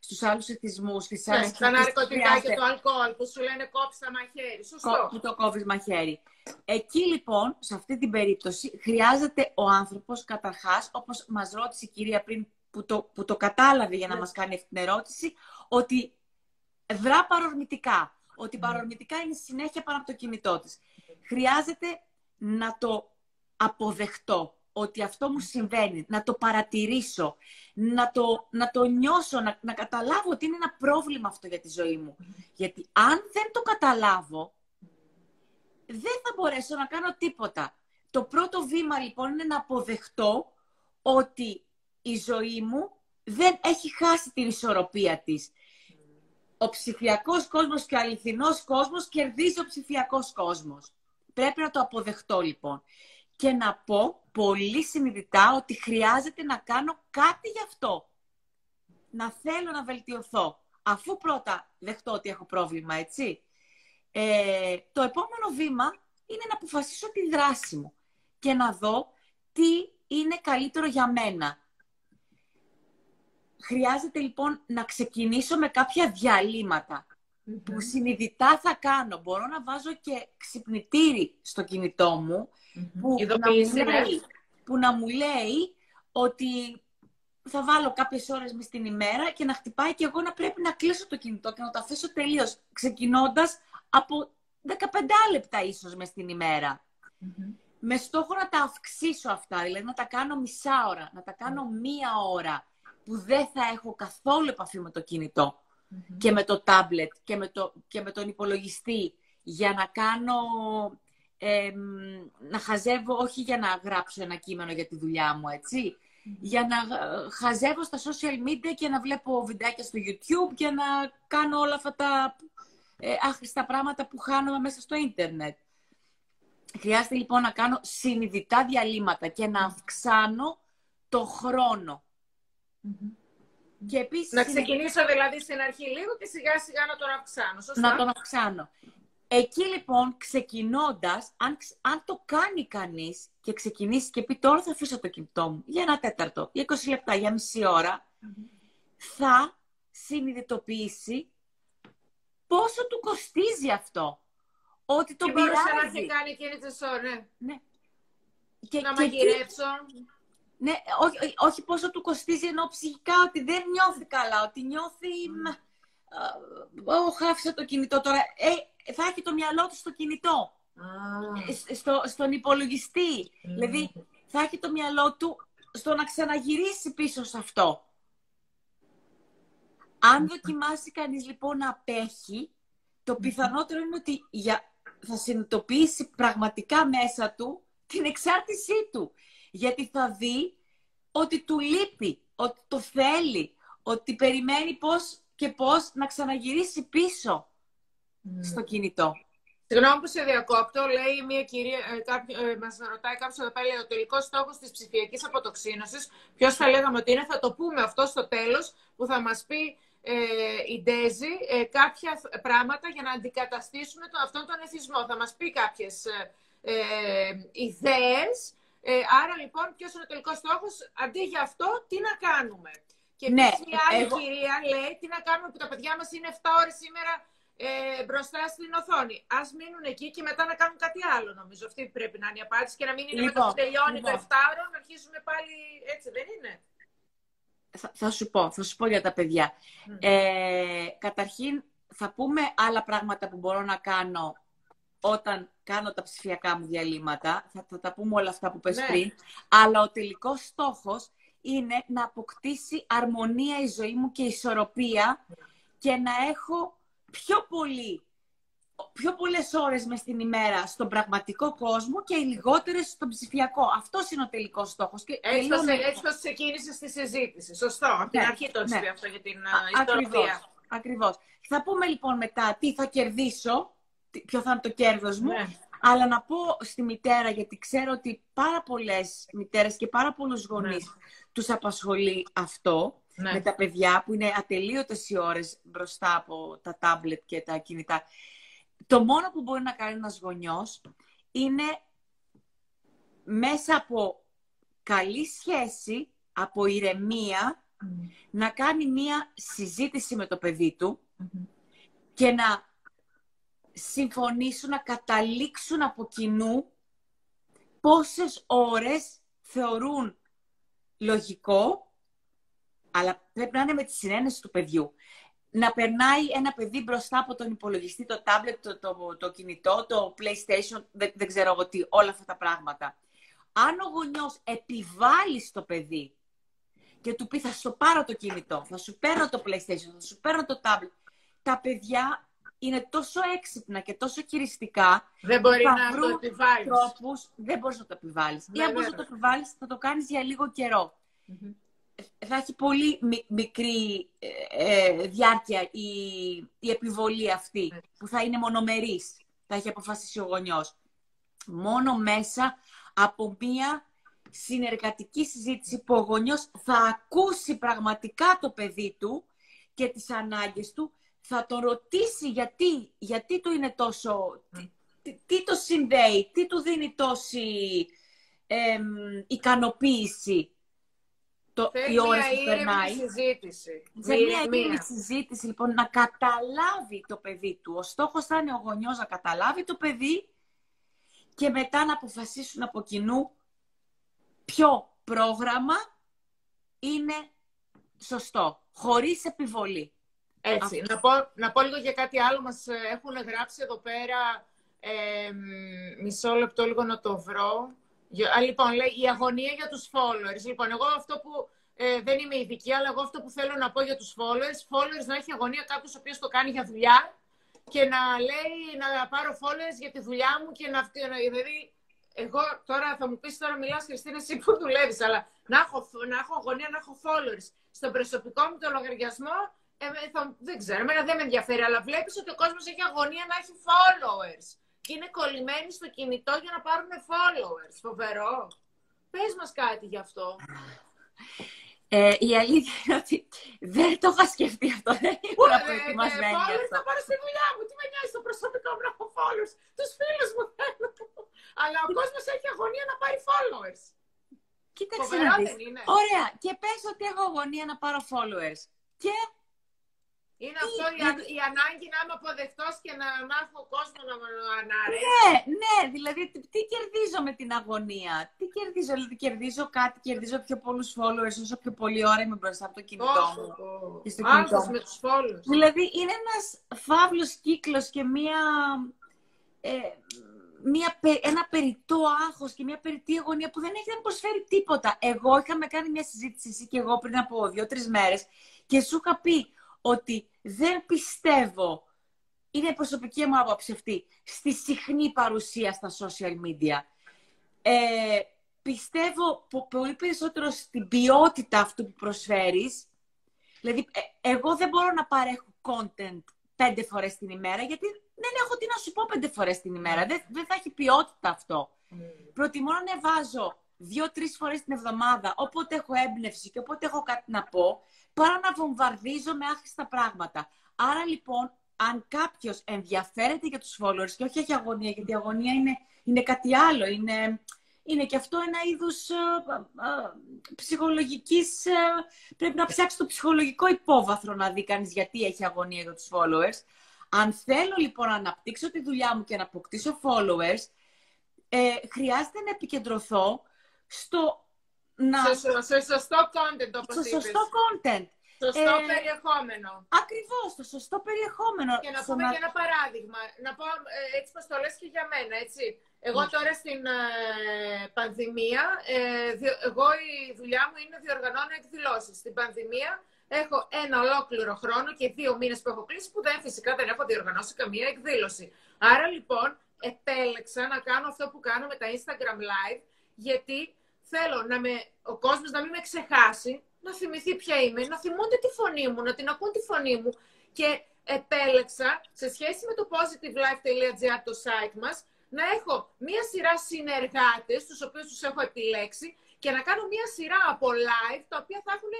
στους άλλους εθισμούς, στις άλλες... Ναι, τα ναρκωτικά και το αλκοόλ που σου λένε κόψει τα μαχαίρι. Σωστό. Που το κόβεις μαχαίρι. Εκεί λοιπόν, σε αυτή την περίπτωση, χρειάζεται ο άνθρωπος καταρχάς, όπως μας ρώτησε η κυρία πριν, που το, που το κατάλαβε για να ναι. μας κάνει αυτή την ερώτηση, ότι δρά παρορμητικά. Ότι παρορμητικά είναι συνέχεια πάνω από το κινητό της. Χρειάζεται να το αποδεχτώ ότι αυτό μου συμβαίνει, να το παρατηρήσω, να το, να το νιώσω, να, να καταλάβω ότι είναι ένα πρόβλημα αυτό για τη ζωή μου. Γιατί αν δεν το καταλάβω, δεν θα μπορέσω να κάνω τίποτα. Το πρώτο βήμα λοιπόν είναι να αποδεχτώ ότι η ζωή μου δεν έχει χάσει την ισορροπία της. Ο ψηφιακός κόσμος και ο αληθινός κόσμος κερδίζει ο ψηφιακός κόσμος. Πρέπει να το αποδεχτώ λοιπόν και να πω πολύ συνειδητά ότι χρειάζεται να κάνω κάτι γι' αυτό. Να θέλω να βελτιωθώ. Αφού πρώτα δεχτώ ότι έχω πρόβλημα, έτσι. Ε, το επόμενο βήμα είναι να αποφασίσω τη δράση μου και να δω τι είναι καλύτερο για μένα. Χρειάζεται λοιπόν να ξεκινήσω με κάποια που συνειδητά θα κάνω. Μπορώ να βάζω και ξυπνητήρι στο κινητό μου που, να μου λέει, που να μου λέει ότι θα βάλω κάποιες ώρες μες στην ημέρα και να χτυπάει και εγώ να πρέπει να κλείσω το κινητό και να το αφήσω τελείως, ξεκινώντας από 15 λεπτά ίσως μες στην ημερα Με στόχο να τα αυξήσω αυτά, δηλαδή να τα κάνω μισά ώρα, να τα κάνω μία ώρα, που δεν θα έχω καθόλου επαφή με το κινητό και με το τάμπλετ και με, το, και με τον υπολογιστή για να κάνω να χαζεύω, όχι για να γράψω ένα κείμενο για τη δουλειά μου, έτσι. Για να ε, χαζεύω στα social media και να βλέπω βιντεάκια στο YouTube και να κάνω όλα αυτά τα ε, άχρηστα πράγματα που χάνω μέσα στο ίντερνετ. Χρειάζεται λοιπόν να κάνω συνειδητά διαλύματα και να αυξάνω το χρόνο. Και επίσης, να ξεκινήσω δηλαδή στην αρχή λίγο και σιγά σιγά να τον αυξάνω. Σωστά; Να τον αυξάνω. Εκεί λοιπόν, ξεκινώντας, αν, αν το κάνει κανείς και ξεκινήσει και πει τώρα θα αφήσω το κινητό μου για ένα τέταρτο, για 20 λεπτά, για μισή θα συνειδητοποιήσει πόσο του κοστίζει αυτό. Ότι το πειράζει. μπορούσε να έχει κάνει εκείνη τη ώρα. Ναι. Και, να μαγειρέψω. Ναι, όχι, όχι πόσο του κοστίζει ενώ ψυχικά ότι δεν νιώθει καλά, ότι νιώθει... Όχι, άφησα το κινητό τώρα. Ε, θα έχει το μυαλό του στο κινητό. Ε, στο, στον υπολογιστή. Δηλαδή, θα έχει το μυαλό του στο να ξαναγυρίσει πίσω σε αυτό. Αν δοκιμάσει κανείς λοιπόν να απέχει, το πιθανότερο είναι ότι για... θα συνειδητοποιήσει πραγματικά μέσα του την εξάρτησή του. Γιατί θα δει ότι του λείπει, ότι το θέλει, ότι περιμένει πώς και πώς να ξαναγυρίσει πίσω στο κινητό. Συγγνώμη που σε διακόπτω, λέει μια κυρία, ε, κάποιο, ε, μας ρωτάει κάποιος εδώ πέρα, ο τελικός στόχος της ψηφιακής αποτοξίνωσης, ποιος θα λέγαμε ότι είναι, θα το πούμε αυτό στο τέλος, που θα μας πει ε, η Ντέζη ε, κάποια πράγματα για να αντικαταστήσουμε το, αυτόν τον εθισμό. Θα μας πει κάποιες ε, ε ιδέες ε, άρα λοιπόν, ποιος είναι ο τελικός στόχος, αντί για αυτό, τι να κάνουμε; Και ναι, μια άλλη εγώ... κυρία λέει, τι να κάνουμε που τα παιδιά μας είναι 7 ώρες σήμερα ε, μπροστά στην οθόνη. Α μείνουν εκεί και μετά να κάνουν κάτι άλλο, νομίζω. Αυτή πρέπει να είναι η απάντηση και να μην είναι λοιπόν, μετά που τελειώνει λοιπόν. το 7 ώρο, να αρχίσουμε πάλι έτσι, δεν είναι; Θα, θα σου πω, θα σου πω για τα παιδιά. Mm. Ε, καταρχήν, θα πούμε άλλα πράγματα που μπορώ να κάνω όταν κάνω τα ψηφιακά μου διαλύματα, θα, θα τα πούμε όλα αυτά που πες ναι. πριν, αλλά ο τελικός στόχος είναι να αποκτήσει αρμονία η ζωή μου και ισορροπία και να έχω πιο πολύ πιο πολλές ώρες μες στην ημέρα στον πραγματικό κόσμο και οι λιγότερες στον ψηφιακό. Αυτός είναι ο τελικός στόχος. Και έτσι, τελειώνω... έτσι ξεκίνησες τη συζήτηση. Σωστό. Από την ναι, αρχή το ναι. αυτό για την Α, ισορροπία. Ακριβώς. Θα πούμε λοιπόν μετά τι θα κερδίσω ποιο θα είναι το κέρδος μου. Ναι. Αλλά να πω στη μητέρα, γιατί ξέρω ότι πάρα πολλές μητέρες και πάρα πολλούς ναι. γονείς ναι. τους απασχολεί αυτό ναι. με τα παιδιά που είναι ατελείωτες οι ώρες μπροστά από τα τάμπλετ και τα κινητά. Το μόνο που μπορεί να κάνει ένας γονιός είναι μέσα από καλή σχέση από ηρεμία να κάνει μία συζήτηση με το παιδί του και να συμφωνήσουν, να καταλήξουν από κοινού πόσες ώρες θεωρούν λογικό, αλλά πρέπει να είναι με τη συνένεση του παιδιού. Να περνάει ένα παιδί μπροστά από τον υπολογιστή, το tablet, το, το, το κινητό, το PlayStation, δεν, δεν ξέρω εγώ τι, όλα αυτά τα πράγματα. Αν ο γονιός επιβάλλει στο παιδί και του πει θα σου πάρω το κινητό, θα σου παίρνω το PlayStation, θα σου παίρνω το tablet, τα παιδιά είναι τόσο έξυπνα και τόσο χειριστικά. Δεν μπορεί να το επιβάλλεις. δεν μπορείς να το επιβάλλεις. Ή αν μπορείς να το επιβάλλεις, θα το κάνεις για λίγο Θα έχει πολύ μικρή ε, ε, διάρκεια η, η επιβολή αυτή, ναι. που θα είναι μονομερής, θα έχει αποφασίσει ο γονιός. Μόνο μέσα από μία συνεργατική συζήτηση που ο γονιός θα ακούσει πραγματικά το παιδί του και τις ανάγκες του θα το ρωτήσει γιατί, γιατί του είναι τόσο... Τι, το συνδέει, τι του δίνει τόση ικανοποίηση το, η ώρα που περνάει. Συζήτηση. Σε μια ήρεμη συζήτηση, λοιπόν, να καταλάβει το παιδί του. Ο στόχος θα είναι ο γονιός να καταλάβει το παιδί και μετά να αποφασίσουν από κοινού ποιο πρόγραμμα είναι σωστό, χωρίς επιβολή. Έτσι. Να πω, να πω λίγο για κάτι άλλο. Μας ε, έχουν γράψει εδώ πέρα ε, μισό λεπτό λίγο να το βρω. Α, λοιπόν, λέει η αγωνία για τους followers. Λοιπόν, εγώ αυτό που ε, δεν είμαι ειδική, αλλά εγώ αυτό που θέλω να πω για τους followers, followers να έχει αγωνία κάποιος ο οποίος το κάνει για δουλειά και να λέει να πάρω followers για τη δουλειά μου και να... Δηλαδή, εγώ τώρα θα μου πεις τώρα μιλάς Χριστίνα εσύ που δουλεύεις, αλλά να έχω, να έχω αγωνία να έχω followers στον προσωπικό μου το λογαριασμό ε, θα, δεν ξέρω, εμένα δεν με ενδιαφέρει, αλλά βλέπεις ότι ο κόσμος έχει αγωνία να έχει followers. Και είναι κολλημένοι στο κινητό για να πάρουν followers. Φοβερό. Πες μας κάτι γι' αυτό. Ε, η αλήθεια είναι ότι δεν το είχα σκεφτεί αυτό. Δεν ήμουν ε, προετοιμασμένη. Ε, followers θα πάρω στη δουλειά μου. Τι με νοιάζει στο προσωπικό μου να έχω followers. Τους φίλους μου θέλω. Αλλά ο κόσμος έχει αγωνία να πάρει followers. Κοίταξε να δεις. Ωραία. Και πες ότι έχω αγωνία να πάρω followers. Και είναι αυτό η, η, ανάγκη να είμαι αποδεκτός και να, να έχω κόσμο να με αναρέσει. Ναι, ναι, δηλαδή τι, κερδίζω με την αγωνία; Τι κερδίζω, δηλαδή κερδίζω κάτι, κερδίζω πιο πολλούς followers όσο πιο πολλή ώρα είμαι μπροστά από το κινητό μου. Και στο κινητό με τους followers. Δηλαδή είναι ένας φαύλος κύκλος και μία... Ε, μια, ένα περιττό άγχος και μια περιττή αγωνία που δεν έχει να προσφέρει τίποτα. Εγώ είχαμε κάνει μια συζήτηση εσύ και εγώ πριν από δύο-τρεις μέρες και σου είχα πει ότι δεν πιστεύω, είναι η προσωπική μου άποψη αυτή, στη συχνή παρουσία στα social media. Ε, πιστεύω πολύ περισσότερο στην ποιότητα αυτού που προσφέρεις. Δηλαδή, ε, εγώ δεν μπορώ να παρέχω content πέντε φορές την ημέρα, γιατί δεν έχω τι να σου πω πέντε φορές την ημέρα. Δεν, δεν θα έχει ποιότητα αυτό. Mm. Προτιμώ να ανεβάζω δύο-τρεις φορές την εβδομάδα, όποτε έχω έμπνευση και όποτε έχω κάτι να πω, παρά να βομβαρδίζω με άχρηστα πράγματα. Άρα λοιπόν, αν κάποιος ενδιαφέρεται για τους followers και όχι έχει αγωνία, γιατί η αγωνία είναι, είναι κάτι άλλο, είναι, είναι και αυτό ένα είδους ε, ε, ψυχολογικής... Ε, πρέπει να ψάξει το ψυχολογικό υπόβαθρο να δει κανείς γιατί έχει αγωνία για τους followers. Αν θέλω λοιπόν να αναπτύξω τη δουλειά μου και να αποκτήσω followers, ε, χρειάζεται να επικεντρωθώ στο να... Σε, σε σωστό content, όπως Στο σωστό content. Σωστό ε, περιεχόμενο. Ακριβώς, το σωστό περιεχόμενο. Και να πούμε και ένα παράδειγμα. Να πω ε, έτσι πως το λες και για μένα, έτσι. Εγώ τώρα στην ε, πανδημία, ε, εγώ η δουλειά μου είναι διοργανώνω εκδηλώσεις. Στην πανδημία έχω ένα ολόκληρο χρόνο και δύο μήνες που έχω κλείσει που δεν φυσικά δεν έχω διοργανώσει καμία εκδήλωση. Άρα λοιπόν επέλεξα να κάνω αυτό που κάνω με τα Instagram Live γιατί θέλω να με, ο κόσμος να μην με ξεχάσει, να θυμηθεί ποια είμαι, να θυμούνται τη φωνή μου, να την ακούν τη φωνή μου. Και επέλεξα, σε σχέση με το positivelife.gr, το site μας, να έχω μία σειρά συνεργάτες, τους οποίους τους έχω επιλέξει, και να κάνω μία σειρά από live, τα οποία θα έχουν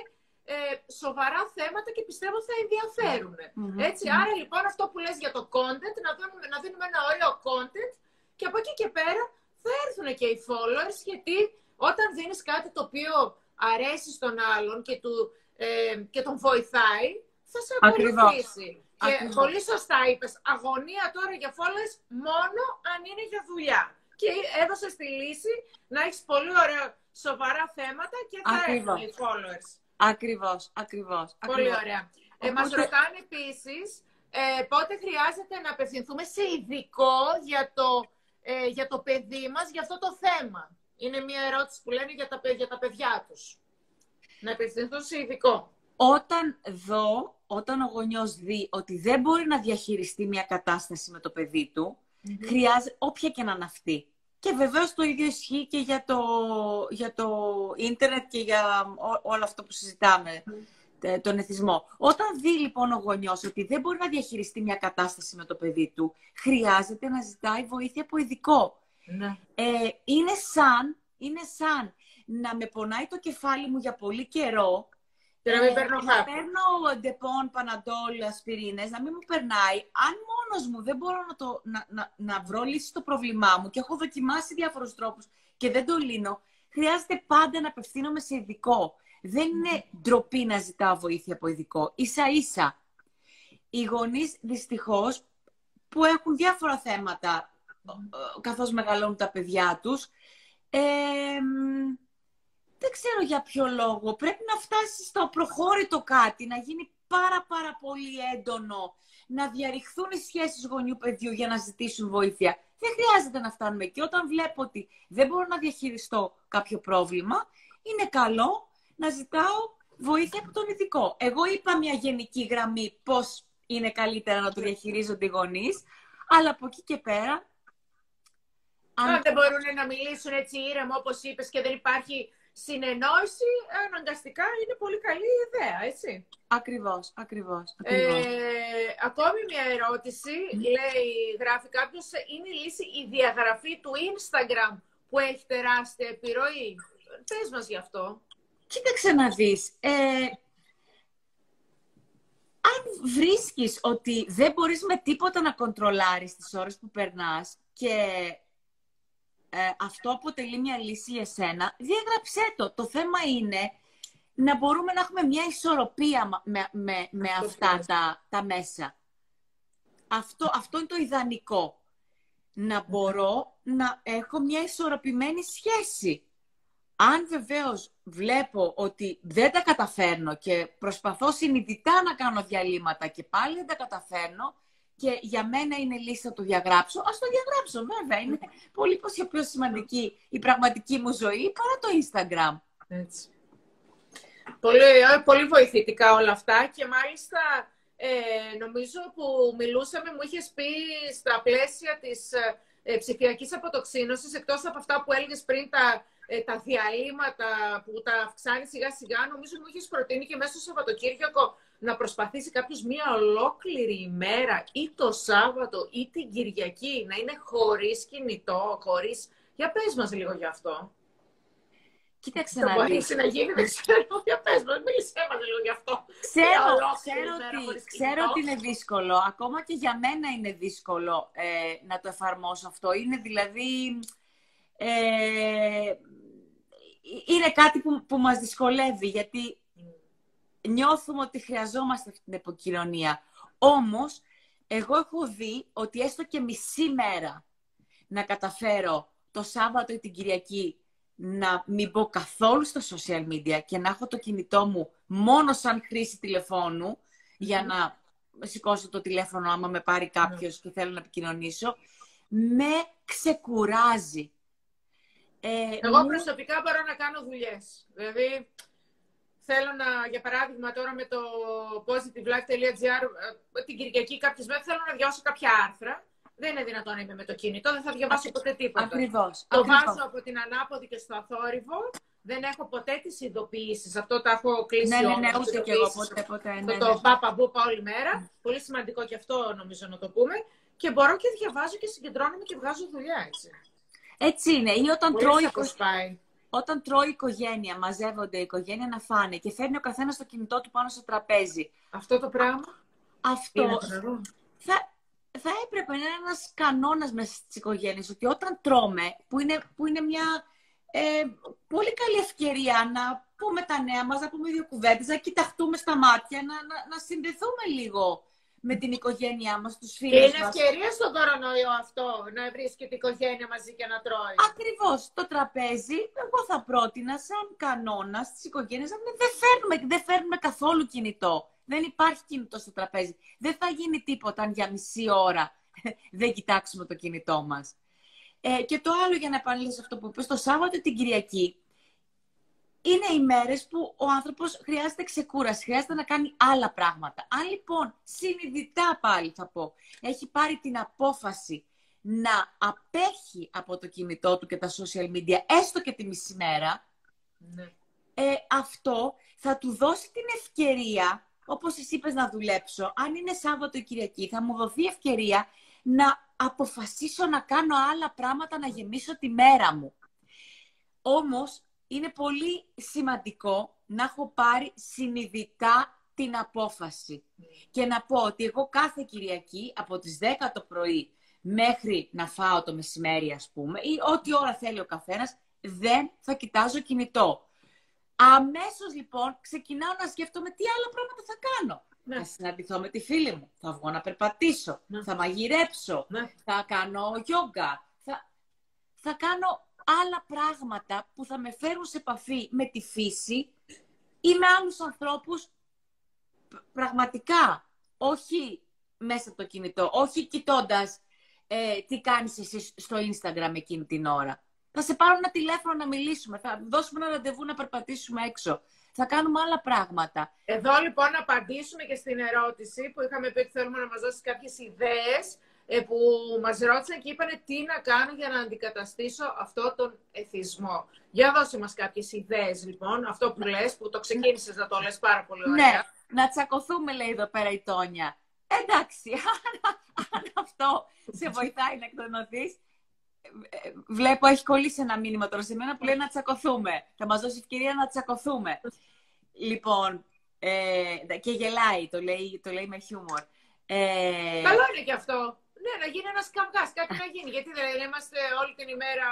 ε, σοβαρά θέματα και πιστεύω θα ενδιαφερουν ετσι άρα λοιπόν αυτό που λες για το content, να δίνουμε, να δίνουμε ένα ωραίο content και από εκεί και πέρα θα έρθουν και οι followers, γιατί όταν δίνεις κάτι το οποίο αρέσει στον άλλον και, του, ε, και τον βοηθάει, θα σε ακολουθήσει. Και Ακριβώς. πολύ σωστά είπες, αγωνία τώρα για followers μόνο αν είναι για δουλειά. Και έδωσες τη λύση να έχεις πολύ ωραία σοβαρά θέματα και θα έχουν οι followers. Ακριβώς, ακριβώς. Πολύ ωραία. Ε, μας ρωτάνε επίσης ε, πότε χρειάζεται να απευθυνθούμε σε ειδικό για το, ε, για το παιδί μας για αυτό το θέμα. Είναι μια ερώτηση που λένε για τα, για τα παιδιά τους. Να απευθυνθούν σε ειδικό. Όταν δω, όταν ο γονιός δει ότι δεν μπορεί να διαχειριστεί μια κατάσταση με το παιδί του, mm χρειάζεται όποια και να είναι αυτή. Και βεβαίως το ίδιο ισχύει και για το, για το ίντερνετ και για όλο αυτό που συζητάμε, τον εθισμό. Όταν δει λοιπόν ο γονιός ότι δεν μπορεί να διαχειριστεί μια κατάσταση με το παιδί του, χρειάζεται να ζητάει βοήθεια από ειδικό. Ναι. Ε, είναι, σαν, είναι σαν να με πονάει το κεφάλι μου για πολύ καιρό και να μην παίρνω Να παίρνω Ντεπόν, Παναντόλ, ασπιρίνες, να μην μου περνάει. Αν μόνος μου δεν μπορώ να, το, να, να, να βρω λύση στο πρόβλημά μου και έχω δοκιμάσει διάφορους τρόπους και δεν το λύνω, χρειάζεται πάντα να απευθύνομαι σε ειδικό. Δεν είναι ντροπή να ζητάω βοήθεια από ειδικό. Ίσα ίσα. Οι γονείς δυστυχώς που έχουν διάφορα θέματα καθώς μεγαλώνουν τα παιδιά τους, ε, δεν ξέρω για ποιο λόγο. Πρέπει να φτάσει στο προχώρητο κάτι, να γίνει πάρα πάρα πολύ έντονο, να διαρριχθούν οι σχέσεις γονιού-παιδιού για να ζητήσουν βοήθεια. Δεν χρειάζεται να φτάνουμε εκεί. Όταν βλέπω ότι δεν μπορώ να διαχειριστώ κάποιο πρόβλημα, είναι καλό να ζητάω βοήθεια από τον ειδικό. Εγώ είπα μια γενική γραμμή πώς είναι καλύτερα να το διαχειρίζονται οι γονείς, αλλά από εκεί και πέρα... Αν δεν μπορούν να μιλήσουν έτσι ήρεμα όπως είπες και δεν υπάρχει συνεννόηση αναγκαστικά είναι πολύ καλή ιδέα, έτσι. Ακριβώς, ακριβώς. ακριβώς. Ε, ακόμη μια ερώτηση, λέει, γράφει κάποιος, είναι η λύση η διαγραφή του Instagram που έχει τεράστια επιρροή. Πες μας γι' αυτό. Κοίταξε να δεις. Ε, αν βρίσκεις ότι δεν μπορείς με τίποτα να κοντρολάρεις τις ώρες που περνάς και ε, αυτό αποτελεί μια λύση για σένα, διαγράψέ το. Το θέμα είναι να μπορούμε να έχουμε μια ισορροπία με, με, με αυτά τα, τα μέσα. Αυτό, αυτό είναι το ιδανικό. Να μπορώ να έχω μια ισορροπημένη σχέση. Αν βεβαίως βλέπω ότι δεν τα καταφέρνω και προσπαθώ συνειδητά να κάνω διαλύματα και πάλι δεν τα καταφέρνω, και για μένα είναι λύση να το διαγράψω, ας το διαγράψω βέβαια. Είναι πολύ πιο σημαντική η πραγματική μου ζωή παρά το Instagram. Έτσι. Πολύ, ε, πολύ βοηθητικά όλα αυτά και μάλιστα ε, νομίζω που μιλούσαμε μου είχες πει στα πλαίσια της ε, ε, ψηφιακής αποτοξίνωσης εκτός από αυτά που έλεγες πριν τα, ε, τα διαλύματα που τα αυξάνει σιγά σιγά νομίζω μου είχες προτείνει και μέσα στο Σαββατοκύριακο να προσπαθήσει κάποιος μία ολόκληρη ημέρα ή το Σάββατο ή την Κυριακή να είναι χωρίς κινητό, χωρίς... Για πες μας λίγο γι' αυτό. Κοίταξε να δεις. να γίνει, δεν ξέρω. Για πες μας, μίλησέ μας λίγο γι' αυτό. Ξέρω, ξέρω, ότι, ξέρω ότι είναι δύσκολο. Ακόμα και για μένα είναι δύσκολο ε, να το εφαρμόσω αυτό. Είναι δηλαδή... Ε, είναι κάτι που, που μας δυσκολεύει, γιατί νιώθουμε ότι χρειαζόμαστε αυτή την επικοινωνία. Όμως, εγώ έχω δει ότι έστω και μισή μέρα να καταφέρω το Σάββατο ή την Κυριακή να μην μπω καθόλου στα social media και να έχω το κινητό μου μόνο σαν χρήση για να σηκώσω το τηλέφωνο άμα με πάρει κάποιος και θέλω να επικοινωνήσω, με ξεκουράζει. Ε, Εγώ προσωπικά μπορώ να κάνω δουλειές. Δηλαδή, θέλω να, για παράδειγμα, τώρα με το positivelife.gr ε, την Κυριακή κάποιε μέρε θέλω να διαβάσω κάποια άρθρα. Δεν είναι δυνατόν να είμαι με το κινητό, δεν θα διαβάσω ποτέ τίποτα. Ακριβώς. Το βάζω από την ανάποδη και στο αθόρυβο. Δεν έχω ποτέ τις ειδοποιήσεις. Αυτό το έχω κλείσει ναι, ναι, ναι, ούτε και εγώ ποτέ, ποτέ. Ναι, ναι. Το πάπα μπούπα όλη μέρα. Πολύ σημαντικό και αυτό νομίζω να το πούμε. Και μπορώ και διαβάζω και συγκεντρώνομαι και βγάζω δουλειά έτσι. Έτσι είναι. Ή όταν τρώει όταν τρώει η οικογένεια, μαζεύονται η οικογένεια να φάνε και φέρνει ο καθένας το κινητό του πάνω στο τραπέζι. Αυτό το πράγμα. Αυτό. Θα, θα έπρεπε να είναι ένας κανόνας μέσα στις οικογένειες ότι όταν τρώμε, που είναι, που είναι μια ε, πολύ καλή ευκαιρία να πούμε τα νέα μας, να πούμε δύο κουβέντες, να κοιταχτούμε στα μάτια, να, να, να συνδεθούμε λίγο με την οικογένειά μας, τους φίλους μας. Και είναι ευκαιρία στον κορονοϊό αυτό, να βρίσκεται η οικογένεια μαζί και να τρώει. Ακριβώς. Το τραπέζι, εγώ θα πρότεινα σαν κανόνα στις οικογένειες, να δεν φέρνουμε, δεν φέρνουμε καθόλου κινητό. Δεν υπάρχει κινητό στο τραπέζι. Δεν θα γίνει τίποτα αν για μισή ώρα δεν κοιτάξουμε το κινητό μας. Ε, και το άλλο για να επανέλθω αυτό που είπες, το Σάββατο την Κυριακή είναι οι μέρες που ο άνθρωπος χρειάζεται ξεκούραση, χρειάζεται να κάνει άλλα πράγματα. Αν λοιπόν συνειδητά πάλι θα πω, έχει πάρει την απόφαση να απέχει από το κινητό του και τα social media, έστω και τη μισή μέρα, ναι. ε, αυτό θα του δώσει την ευκαιρία, όπως εσύ είπες να δουλέψω, αν είναι Σάββατο ή Κυριακή, θα μου δοθεί ευκαιρία να αποφασίσω να κάνω άλλα πράγματα, να γεμίσω τη μέρα μου. Όμως, είναι πολύ σημαντικό να έχω πάρει συνειδητά την απόφαση. Και να πω ότι εγώ κάθε Κυριακή από τις 10 το πρωί μέχρι να φάω το μεσημέρι, ας πούμε, ή ό,τι ώρα θέλει ο καθένας, δεν θα κοιτάζω κινητό. Αμέσως λοιπόν ξεκινάω να σκέφτομαι τι άλλα πράγματα θα κάνω. Ναι. Θα συναντηθώ με τη φίλη μου, θα βγω να περπατήσω, ναι. θα μαγειρέψω, ναι. θα κάνω γιόγκα, θα, θα κάνω άλλα πράγματα που θα με φέρουν σε επαφή με τη φύση ή με άλλους ανθρώπους πραγματικά, όχι μέσα από το κινητό, όχι κοιτώντας ε, τι κάνεις εσύ στο Instagram εκείνη την ώρα. Θα σε πάρω ένα τηλέφωνο να μιλήσουμε, θα δώσουμε ένα ραντεβού να περπατήσουμε έξω. Θα κάνουμε άλλα πράγματα. Εδώ λοιπόν να απαντήσουμε και στην ερώτηση που είχαμε πει ότι θέλουμε να μας δώσεις κάποιες ιδέες ε, που μας ρώτησαν και είπαν τι να κάνω για να αντικαταστήσω αυτό τον εθισμό. Για δώσε μας κάποιες ιδέες λοιπόν, αυτό που λες, που το ξεκίνησες να το λες πάρα πολύ ωραία. Ναι, να τσακωθούμε λέει εδώ πέρα η Τόνια. Εντάξει, αν, αυτό σε βοηθάει να εκτονωθείς, ε, βλέπω έχει κολλήσει ένα μήνυμα τώρα σε μένα που λέει να τσακωθούμε. Θα μας δώσει ευκαιρία να τσακωθούμε. Λοιπόν, ε, και γελάει, το λέει, το λέει με χιούμορ. Ε... Καλό είναι και αυτό. Ναι, να γίνει ένας καυγάς, κάτι να γίνει. Γιατί δεν είμαστε όλη την ημέρα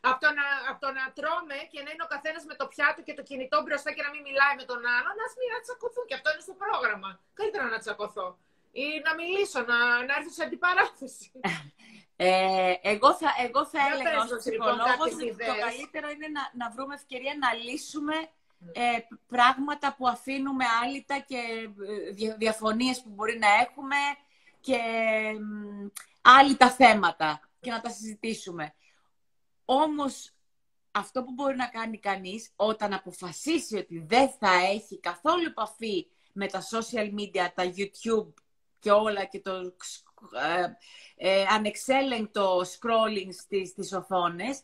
από το, να, από το να τρώμε και να είναι ο καθένας με το πιάτο και το κινητό μπροστά και να μην μιλάει με τον άλλον, να μην τσακωθούν. Και αυτό είναι στο πρόγραμμα. Καλύτερα να τσακωθώ. Ή να μιλήσω, να, να έρθω σε αντιπαράθεση. Ε, εγώ θα, εγώ θα έλεγα ως ψυχολόγος ότι το καλύτερο είναι να, να βρούμε ευκαιρία να λύσουμε ε, πράγματα που αφήνουμε άλυτα και ε, διαφωνίες που μπορεί να έχουμε και άλλοι τα θέματα και να τα συζητήσουμε. Όμως αυτό που μπορεί να κάνει κανείς όταν αποφασίσει ότι δεν θα έχει καθόλου επαφή με τα social media, τα YouTube και όλα και το ε, ε, ανεξέλεγκτο scrolling στις, στις οθόνες,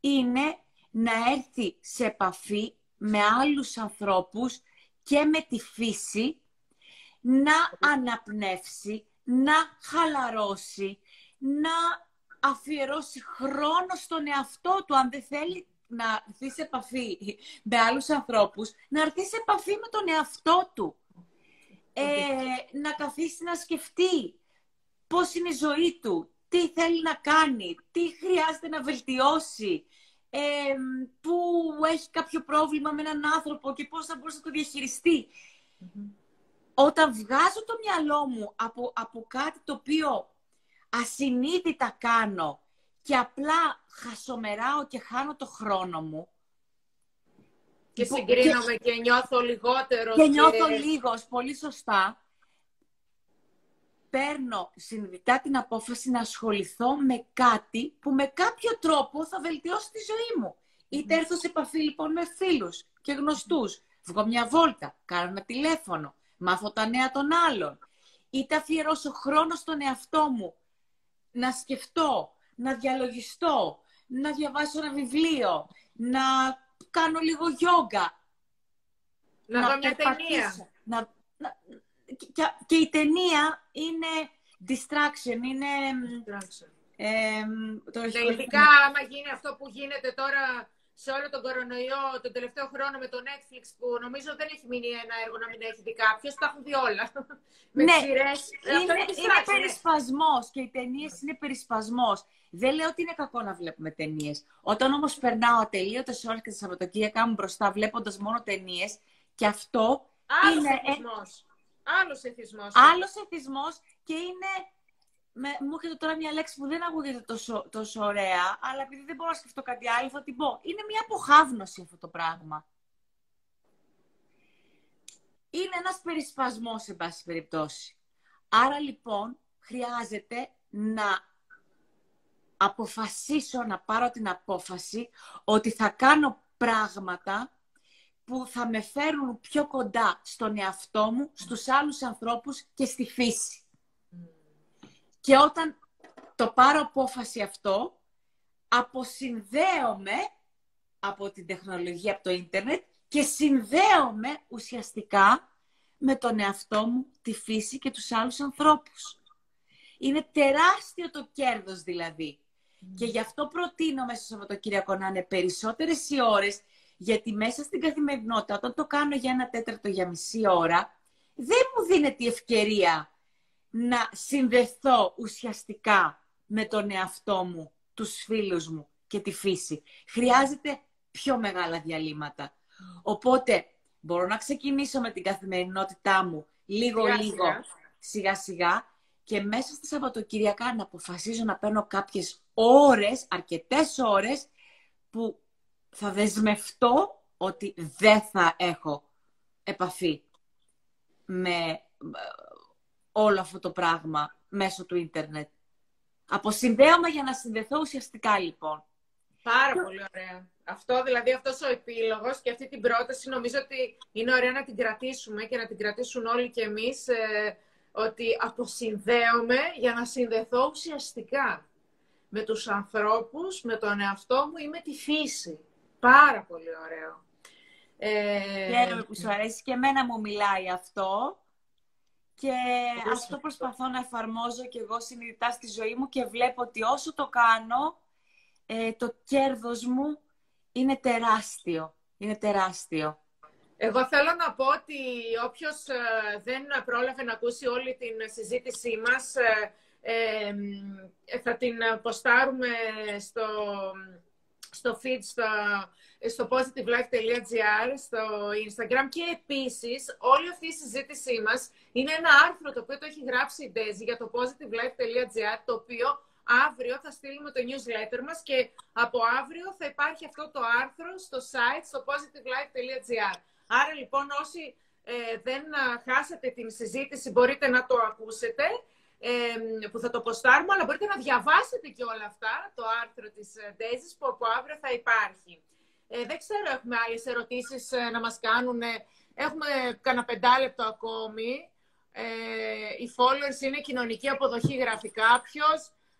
είναι να έρθει σε επαφή με άλλους ανθρώπους και με τη φύση, να αναπνεύσει, να χαλαρώσει, να αφιερώσει χρόνο στον εαυτό του, αν δεν θέλει να έρθει σε επαφή με άλλους ανθρώπους, να έρθει σε επαφή με τον εαυτό του. Ε, να καθίσει να σκεφτεί πώς είναι η ζωή του, τι θέλει να κάνει, τι χρειάζεται να βελτιώσει, ε, που έχει κάποιο πρόβλημα με έναν άνθρωπο και πώς θα μπορούσε να το διαχειριστεί όταν βγάζω το μυαλό μου από, από κάτι το οποίο ασυνείδητα κάνω και απλά χασομεράω και χάνω το χρόνο μου. Και συγκρίνομαι και, και νιώθω λιγότερο. Και, και νιώθω λίγος, πολύ σωστά. Παίρνω συνειδητά την απόφαση να ασχοληθώ με κάτι που με κάποιο τρόπο θα βελτιώσει τη ζωή μου. Είτε έρθω σε επαφή λοιπόν με φίλους και γνωστούς. Βγω μια βόλτα, κάνω ένα τηλέφωνο, μάθω τα νέα των άλλων. Είτε αφιερώσω χρόνο στον εαυτό μου να σκεφτώ, να διαλογιστώ, να διαβάσω ένα βιβλίο, να κάνω λίγο γιόγκα. Να, να δω μια ταινία. Να, και, και, η ταινία είναι distraction, είναι... Distraction. Ε, το ειδικά άμα γίνει αυτό που γίνεται τώρα σε όλο τον κορονοϊό τον τελευταίο χρόνο με το Netflix που νομίζω δεν έχει μείνει ένα έργο να μην έχει δει κάποιος. Τα έχουν δει όλα. με ναι, σειρές. είναι, είναι, είναι περισπασμός και οι ταινίες είναι περισπασμός. Δεν λέω ότι είναι κακό να βλέπουμε ταινίες. Όταν όμως περνάω ατελείωτες ώρες και τα Σαββατοκύριακά μου μπροστά βλέποντας μόνο ταινίες, και αυτό Άλλος είναι. Εθισμός. Άλλος εθισμός. Άλλος εθισμός και είναι με, μου έρχεται τώρα μια λέξη που δεν ακούγεται τόσο, τόσο ωραία, αλλά επειδή δεν μπορώ να σκεφτώ κάτι άλλο, θα την πω. Είναι μια αποχάβνωση αυτό το πράγμα. Είναι ένας περισπασμός, σε πάση περιπτώσει. Άρα λοιπόν, χρειάζεται να αποφασίσω, να πάρω την απόφαση ότι θα κάνω πράγματα που θα με φέρουν πιο κοντά στον εαυτό μου, στους άλλους ανθρώπους και στη φύση. Και όταν το πάρω απόφαση αυτό, αποσυνδέομαι από την τεχνολογία, από το ίντερνετ και συνδέομαι ουσιαστικά με τον εαυτό μου, τη φύση και τους άλλους ανθρώπους. Είναι τεράστιο το κέρδος δηλαδή. Και γι' αυτό προτείνω μέσα στο Σαββατοκύριακο να είναι περισσότερες οι ώρες, γιατί μέσα στην καθημερινότητα, όταν το κάνω για ένα τέταρτο για μισή ώρα, δεν μου δίνεται η ευκαιρία να συνδεθώ ουσιαστικά με τον εαυτό μου, τους φίλους μου και τη φύση. Χρειάζεται πιο μεγάλα διαλύματα. Οπότε μπορώ να ξεκινήσω με την καθημερινότητά μου λίγο-λίγο, σιγά-σιγά και μέσα στα Σαββατοκυριακά να αποφασίζω να παίρνω κάποιες ώρες, αρκετές ώρες που θα δεσμευτώ ότι δεν θα έχω επαφή με όλο αυτό το πράγμα μέσω του ίντερνετ. Αποσυνδέομαι για να συνδεθώ ουσιαστικά λοιπόν. Πάρα πολύ ωραία. Αυτό δηλαδή αυτός ο επίλογος και αυτή την πρόταση νομίζω ότι είναι ωραία να την κρατήσουμε και να την κρατήσουν όλοι και εμείς ε, ότι αποσυνδέομαι για να συνδεθώ ουσιαστικά με τους ανθρώπους, με τον εαυτό μου ή με τη φύση. Πάρα πολύ ωραίο. Ε... Χαίρομαι που σου αρέσει και εμένα μου μιλάει αυτό και αυτό προσπαθώ να εφαρμόζω και εγώ συνειδητά στη ζωή μου και βλέπω ότι όσο το κάνω, ε, το κέρδος μου είναι τεράστιο. Είναι τεράστιο. Εγώ θέλω να πω ότι όποιος ε, δεν πρόλαβε να ακούσει όλη την συζήτησή μας, ε, θα την ποστάρουμε στο, στο feed, στο, στο positivelife.gr, στο Instagram και επίσης όλη αυτή η συζήτησή μας είναι ένα άρθρο το οποίο το έχει γράψει η Ντέζη για το positivelife.gr το οποίο αύριο θα στείλουμε το newsletter μας και από αύριο θα υπάρχει αυτό το άρθρο στο site στο positivelife.gr. Άρα λοιπόν όσοι ε, δεν χάσετε την συζήτηση μπορείτε να το ακούσετε που θα το ποστάρουμε, αλλά μπορείτε να διαβάσετε και όλα αυτά, το άρθρο της Ντέζης που από αύριο θα υπάρχει. Ε, δεν ξέρω, έχουμε άλλες ερωτήσεις ε, να μας κάνουν. Έχουμε κανένα πεντάλεπτο ακόμη. Ε, οι followers είναι κοινωνική αποδοχή, γράφει κάποιο.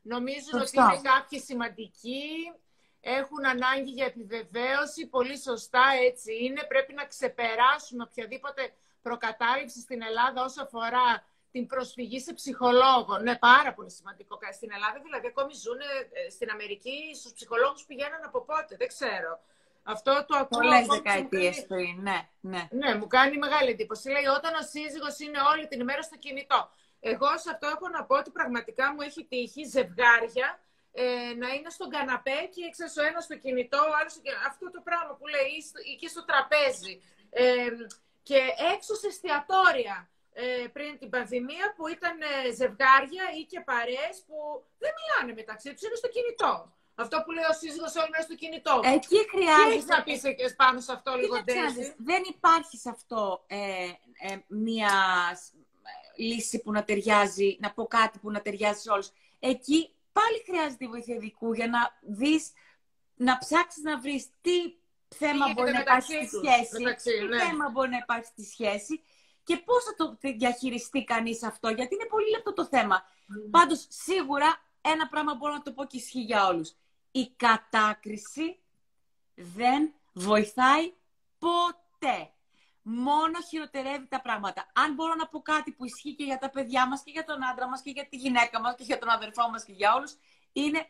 Νομίζουν ότι είναι κάποιοι σημαντικοί. Έχουν ανάγκη για επιβεβαίωση. Πολύ σωστά έτσι είναι. Πρέπει να ξεπεράσουμε οποιαδήποτε προκατάληψη στην Ελλάδα όσο αφορά την προσφυγή σε ψυχολόγο. Ναι, πάρα πολύ σημαντικό. Στην Ελλάδα δηλαδή ακόμη ζουν ε, στην Αμερική στους ψυχολόγους πηγαίνουν από πότε, δεν ξέρω. Αυτό το ακούω. Πολλές δεκαετίες πριν, ναι, ναι. Ναι, μου κάνει μεγάλη εντύπωση. Λέει όταν ο σύζυγος είναι όλη την ημέρα στο κινητό. Εγώ σε αυτό έχω να πω ότι πραγματικά μου έχει τύχει ζευγάρια ε, να είναι στον καναπέ και ξέρεις ο ένας στο κινητό, ο άλλος στο κινητό. Αυτό το πράγμα που λέει, ή και στο τραπέζι. Ε, και έξω σε εστιατόρια ε, πριν την πανδημία που ήταν ε, ζευγάρια ή και παρέες που δεν μιλάνε μεταξύ τους, είναι στο κινητό. Αυτό που λέει ο σύζυγος όλη μέρα στο κινητό. Εκεί χρειάζεται... Τι έχεις να πεις πάνω σε αυτό λίγο, Δεν υπάρχει σε αυτό ε, ε, μία λύση που να ταιριάζει, να πω κάτι που να ταιριάζει σε όλους. Εκεί πάλι χρειάζεται η βοήθεια ειδικού για να δεις, να ψάξεις να βρεις τι θέμα μπορεί να υπάρχει στη σχέση, τι ναι. θέμα μπορεί να υπάρχει στη σχέση και πώς θα το διαχειριστεί κανείς αυτό, γιατί είναι πολύ λεπτό το θέμα. Mm. Πάντως, σίγουρα ένα πράγμα μπορώ να το πω και ισχύει για όλους. Η κατάκριση δεν βοηθάει ποτέ. Μόνο χειροτερεύει τα πράγματα. Αν μπορώ να πω κάτι που ισχύει και για τα παιδιά μας και για τον άντρα μας και για τη γυναίκα μας και για τον αδερφό μας και για όλους, είναι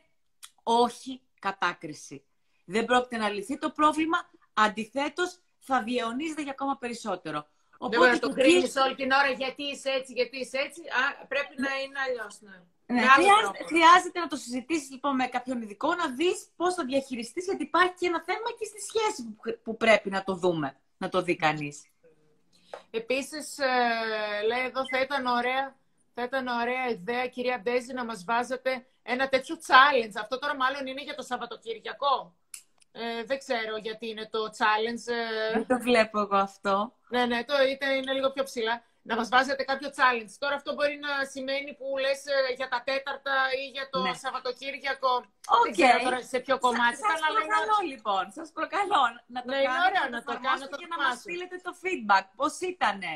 όχι κατάκριση. Δεν πρόκειται να λυθεί το πρόβλημα. Αντιθέτως, θα διαιωνίζεται για ακόμα περισσότερο. Οπότε δεν μπορεί να το κρίνεις όλη την ώρα γιατί είσαι έτσι, γιατί είσαι έτσι. Α, πρέπει να είναι αλλιώς. Ναι. Ναι, χρειάζεται, χρειάζεται, να το συζητήσεις λοιπόν με κάποιον ειδικό, να δεις πώς θα διαχειριστείς, γιατί υπάρχει και ένα θέμα και στη σχέση που, πρέπει να το δούμε, να το δει κανείς. Επίσης, ε, λέει εδώ, θα ήταν ωραία, θα ήταν ωραία ιδέα, κυρία Ντέζη, να μας βάζετε ένα τέτοιο challenge. Αυτό τώρα μάλλον είναι για το Σαββατοκύριακο. Ε, δεν ξέρω γιατί είναι το challenge. Ε. Δεν το βλέπω εγώ αυτό. Ναι, ναι, το είναι λίγο πιο ψηλά να μας βάζετε κάποιο challenge. Τώρα αυτό μπορεί να σημαίνει που λες ε, για τα τέταρτα ή για το ναι. Σαββατοκύριακο. Okay. Δεν ξέρω τώρα σε ποιο κομμάτι. Σας, σας προκαλώ λοιπόν, σας προκαλώ να το ναι, κάνετε, να το κάνετε και να μας στείλετε το feedback. Πώς ήτανε;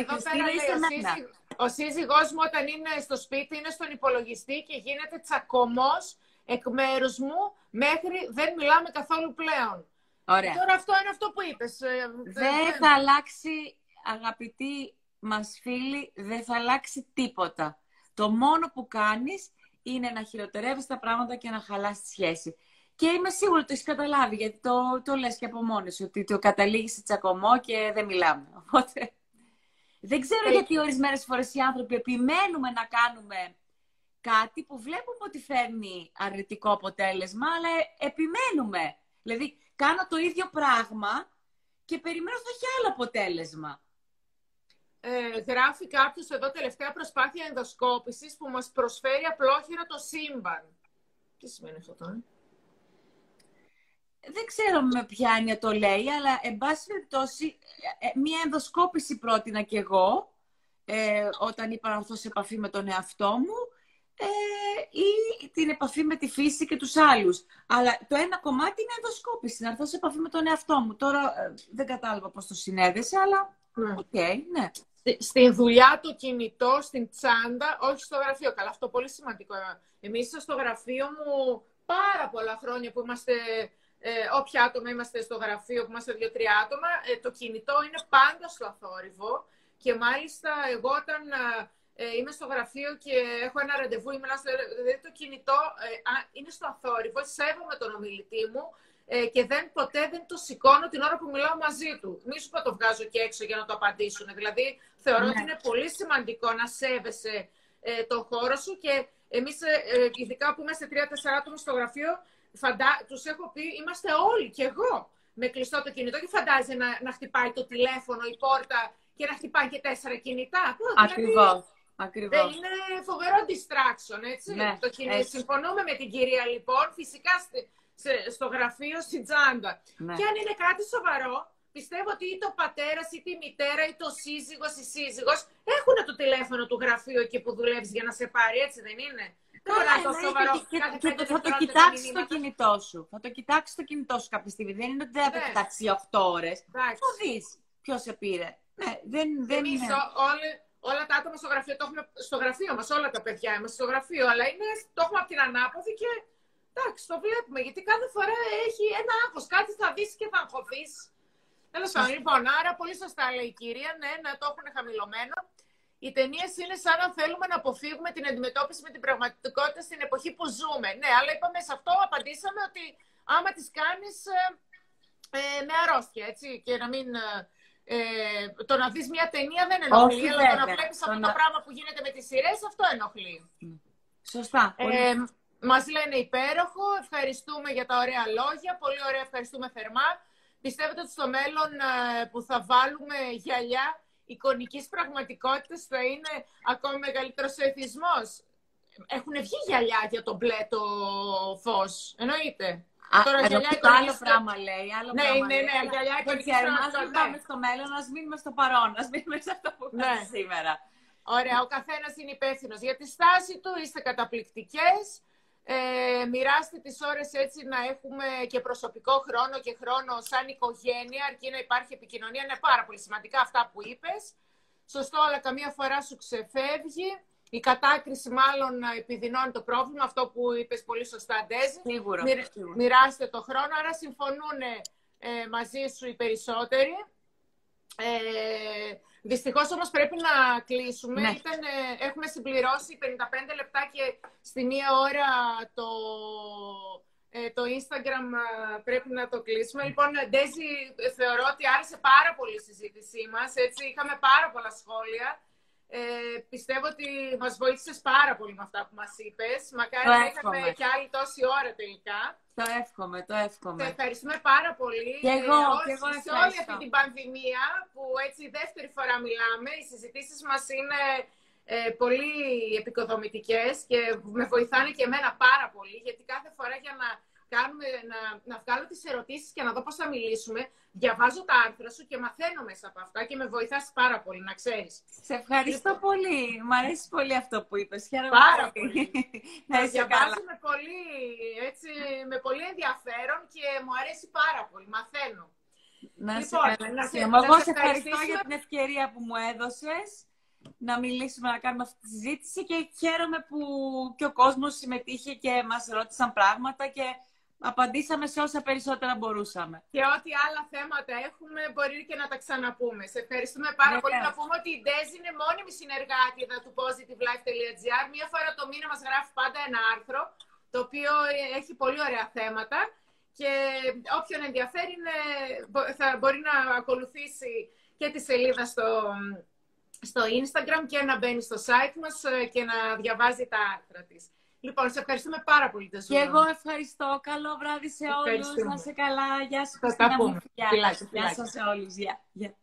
Εδώ πέρα λέει, ο, σύζυγ, ο σύζυγός μου όταν είναι στο σπίτι, είναι στον υπολογιστή και γίνεται τσακωμός εκ μέρους μου μέχρι δεν μιλάμε καθόλου πλέον. Ωραία. Τώρα αυτό είναι αυτό που είπες. Ε, δεν θα αλλάξει, αγαπητή μας φίλοι, δεν θα αλλάξει τίποτα. Το μόνο που κάνεις είναι να χειροτερεύεις τα πράγματα και να χαλάς τη σχέση. Και είμαι σίγουρη ότι το έχεις καταλάβει, γιατί το, το λες και από μόνος ότι το καταλήγεις σε τσακωμό και δεν μιλάμε. Οπότε, δεν ξέρω ε, γιατί ορισμένες φορές οι άνθρωποι επιμένουμε να κάνουμε κάτι που βλέπουμε ότι φέρνει αρνητικό αποτέλεσμα, αλλά επιμένουμε. Δηλαδή, κάνω το ίδιο πράγμα και περιμένω ότι θα έχει άλλο αποτέλεσμα ε, γράφει κάποιος εδώ τελευταία προσπάθεια ενδοσκόπησης που μας προσφέρει απλόχειρα το σύμπαν. Τι σημαίνει αυτό τώρα; Δεν ξέρω με ποια έννοια το λέει, αλλά εν πάση περιπτώσει, ε, ε, μία ενδοσκόπηση πρότεινα κι εγώ, ε, όταν είπα να έρθω σε επαφή με τον εαυτό μου, ε, ή την επαφή με τη φύση και τους άλλους. Αλλά το ένα κομμάτι είναι ενδοσκόπηση, να έρθω σε επαφή με τον εαυτό μου. Τώρα δεν κατάλαβα πώς το συνέδεσε, αλλά ναι. οκ, okay, ναι στην δουλειά το κινητό, στην τσάντα, όχι στο γραφείο. Καλά, αυτό πολύ σημαντικό. Εμείς στο γραφείο μου πάρα πολλά χρόνια που είμαστε, ε, όποια άτομα είμαστε στο γραφείο, που είμαστε δύο-τρία άτομα, ε, το κινητό είναι πάντα στο αθόρυβο. Και μάλιστα εγώ όταν ε, είμαι στο γραφείο και έχω ένα ραντεβού ή μιλάω στο δηλαδή το κινητό ε, είναι στο αθόρυβο, σέβομαι τον ομιλητή μου, ε, και δεν, ποτέ δεν το σηκώνω την ώρα που μιλάω μαζί του. Μη σου πω το βγάζω και έξω για να το απαντήσουν. Δηλαδή, θεωρώ ότι ναι. είναι πολύ σημαντικό να σέβεσαι ε, τον χώρο σου και εμείς, ε, ε ειδικά που είμαστε τρία-τέσσερα άτομα στο γραφείο, φαντά, τους έχω πει, είμαστε όλοι και εγώ με κλειστό το κινητό και φαντάζει να, να χτυπάει το τηλέφωνο, η πόρτα και να χτυπάει και τέσσερα κινητά. Ακριβώς. Ακριβώς. Δεν είναι φοβερό distraction, έτσι. Ναι, το κινητό. Συμφωνούμε με την κυρία, λοιπόν. Φυσικά στο γραφείο, στην τσάντα. Ναι. Και αν είναι κάτι σοβαρό, πιστεύω ότι είτε ο πατέρας, είτε η μητέρα, είτε ο σύζυγος, η σύζυγος έχουν το τηλέφωνο του γραφείου εκεί που δουλεύεις για να σε πάρει, έτσι δεν είναι; Τώρα το σοβαρό. Και, θα το κοιτάξεις στο κινητό σου. Θα το κοιτάξεις στο κινητό σου κάποια στιγμή. Δεν είναι ότι δεν θα το ναι. κοιτάξεις 8 ώρες. Θα δεις ποιος σε πήρε. Ναι, δεν, δεν είναι. Όλοι, όλα τα άτομα στο γραφείο το έχουμε στο γραφείο μας, όλα τα παιδιά είμαστε στο γραφείο. Αλλά είναι, το έχουμε από την ανάποδη και Εντάξει, το βλέπουμε, γιατί κάθε φορά έχει ένα άγχος. Κάτι θα δεις και θα αγχωθείς. Τέλος πάντων, λοιπόν, άρα πολύ σωστά λέει η κυρία, ναι, να το έχουν χαμηλωμένο. Οι ταινίες είναι σαν να θέλουμε να αποφύγουμε την αντιμετώπιση με την πραγματικότητα στην εποχή που ζούμε. Ναι, αλλά είπαμε σε αυτό, απαντήσαμε ότι άμα τις κάνεις ε, ε, με αρρώστια, έτσι, και να μην... Ε, το να δεις μια ταινία δεν ενοχλεί, αλλά το να βλέπεις αυτό το πράγμα που γίνεται με τις σειρές, αυτό ενοχλεί. Σωστά. Ε, Μας λένε υπέροχο, ευχαριστούμε για τα ωραία λόγια, πολύ ωραία, ευχαριστούμε θερμά. Πιστεύετε ότι στο μέλλον ε, που θα βάλουμε γυαλιά εικονικής πραγματικότητας θα είναι ακόμη μεγαλύτερος εθισμός; Έχουν βγει γυαλιά για το μπλε το φως, εννοείται; Α, Τώρα γυαλιά το άλλο πράγμα λέει. Άλλο ναι, πράγμα ναι, ναι, γυαλιά Δεν ξέρουμε, ας μην πάμε στο μέλλον, ας μείνουμε στο παρόν, ας μείνουμε σε αυτό που ναι. σήμερα. Ωραία, ο καθένας είναι υπεύθυνος για τη στάση του, είστε καταπληκτικές. Ε, μοιράστε τις ώρες έτσι να έχουμε και προσωπικό χρόνο και χρόνο σαν οικογένεια, αρκεί να υπάρχει επικοινωνία. Είναι πάρα πολύ σημαντικά αυτά που είπες. Σωστό, αλλά καμία φορά σου ξεφεύγει. Η κατάκριση μάλλον επιδεινώνει το πρόβλημα, αυτό που είπες πολύ σωστά, Ντέζη. Σίγουρα, Μοιράστε το χρόνο, άρα συμφωνούν ε, μαζί σου οι περισσότεροι. Ε, Δυστυχώς όμως πρέπει να κλείσουμε. Ναι. Ήταν, ε, έχουμε συμπληρώσει 55 λεπτά και στη μία ώρα το, Ε, το Instagram πρέπει να το κλείσουμε. Λοιπόν, Ντέζι, θεωρώ ότι άρεσε πάρα πολύ η συζήτησή μας. Έτσι, είχαμε πάρα πολλά σχόλια. Ε, πιστεύω ότι μας βοήθησες πάρα πολύ με αυτά που μας είπες. Μακάρι να είχαμε κι άλλη τόση ώρα τελικά. Το εύχομαι, το εύχομαι. Σε ευχαριστούμε πάρα πολύ. Και εγώ, ε, και εγώ σε όλη αυτή την πανδημία που έτσι δεύτερη φορά μιλάμε, οι συζητήσεις μας είναι ε, πολύ επικοδομητικές και με βοηθάνε και εμένα πάρα πολύ, γιατί κάθε φορά για να, κάνουμε, να, να βγάλω τις ερωτήσεις και να δω πώς θα μιλήσουμε, διαβάζω τα άρθρα σου και μαθαίνω μέσα από αυτά και με βοηθάς πάρα πολύ, να ξέρεις. Σε ευχαριστώ λοιπόν. πολύ. Μ' αρέσει πολύ αυτό που είπες. Χαίρομαι πάρα πολύ. να διαβάζω με πολύ, έτσι, με πολύ ενδιαφέρον και μου αρέσει πάρα πολύ. Μαθαίνω. Να λοιπόν, σε, να σε, Εγώ σε ευχαριστώ για την ευκαιρία που μου έδωσες να μιλήσουμε, να κάνουμε αυτή τη συζήτηση και χαίρομαι που και ο κόσμος συμμετείχε και μας ρώτησαν πράγματα και απαντήσαμε σε όσα περισσότερα μπορούσαμε. Και ό,τι άλλα θέματα έχουμε μπορεί και να τα ξαναπούμε. Σε ευχαριστούμε πάρα πολύ. Να πούμε ότι η Ντέζ είναι μόνιμη συνεργάτη του positivelife.gr. Μία φορά το μήνα μας γράφει πάντα ένα άρθρο, το οποίο έχει πολύ ωραία θέματα. Και όποιον ενδιαφέρει θα μπορεί να ακολουθήσει και τη σελίδα στο στο Instagram και να μπαίνει στο site μας ε, και να διαβάζει τα άρθρα της. Λοιπόν, σε ευχαριστούμε πάρα πολύ, Τεζούρα. Και εγώ ευχαριστώ. Καλό βράδυ σε όλους. Να σε καλά. Γεια σας, Χριστίνα μου. Γεια σας σε όλους. Γεια.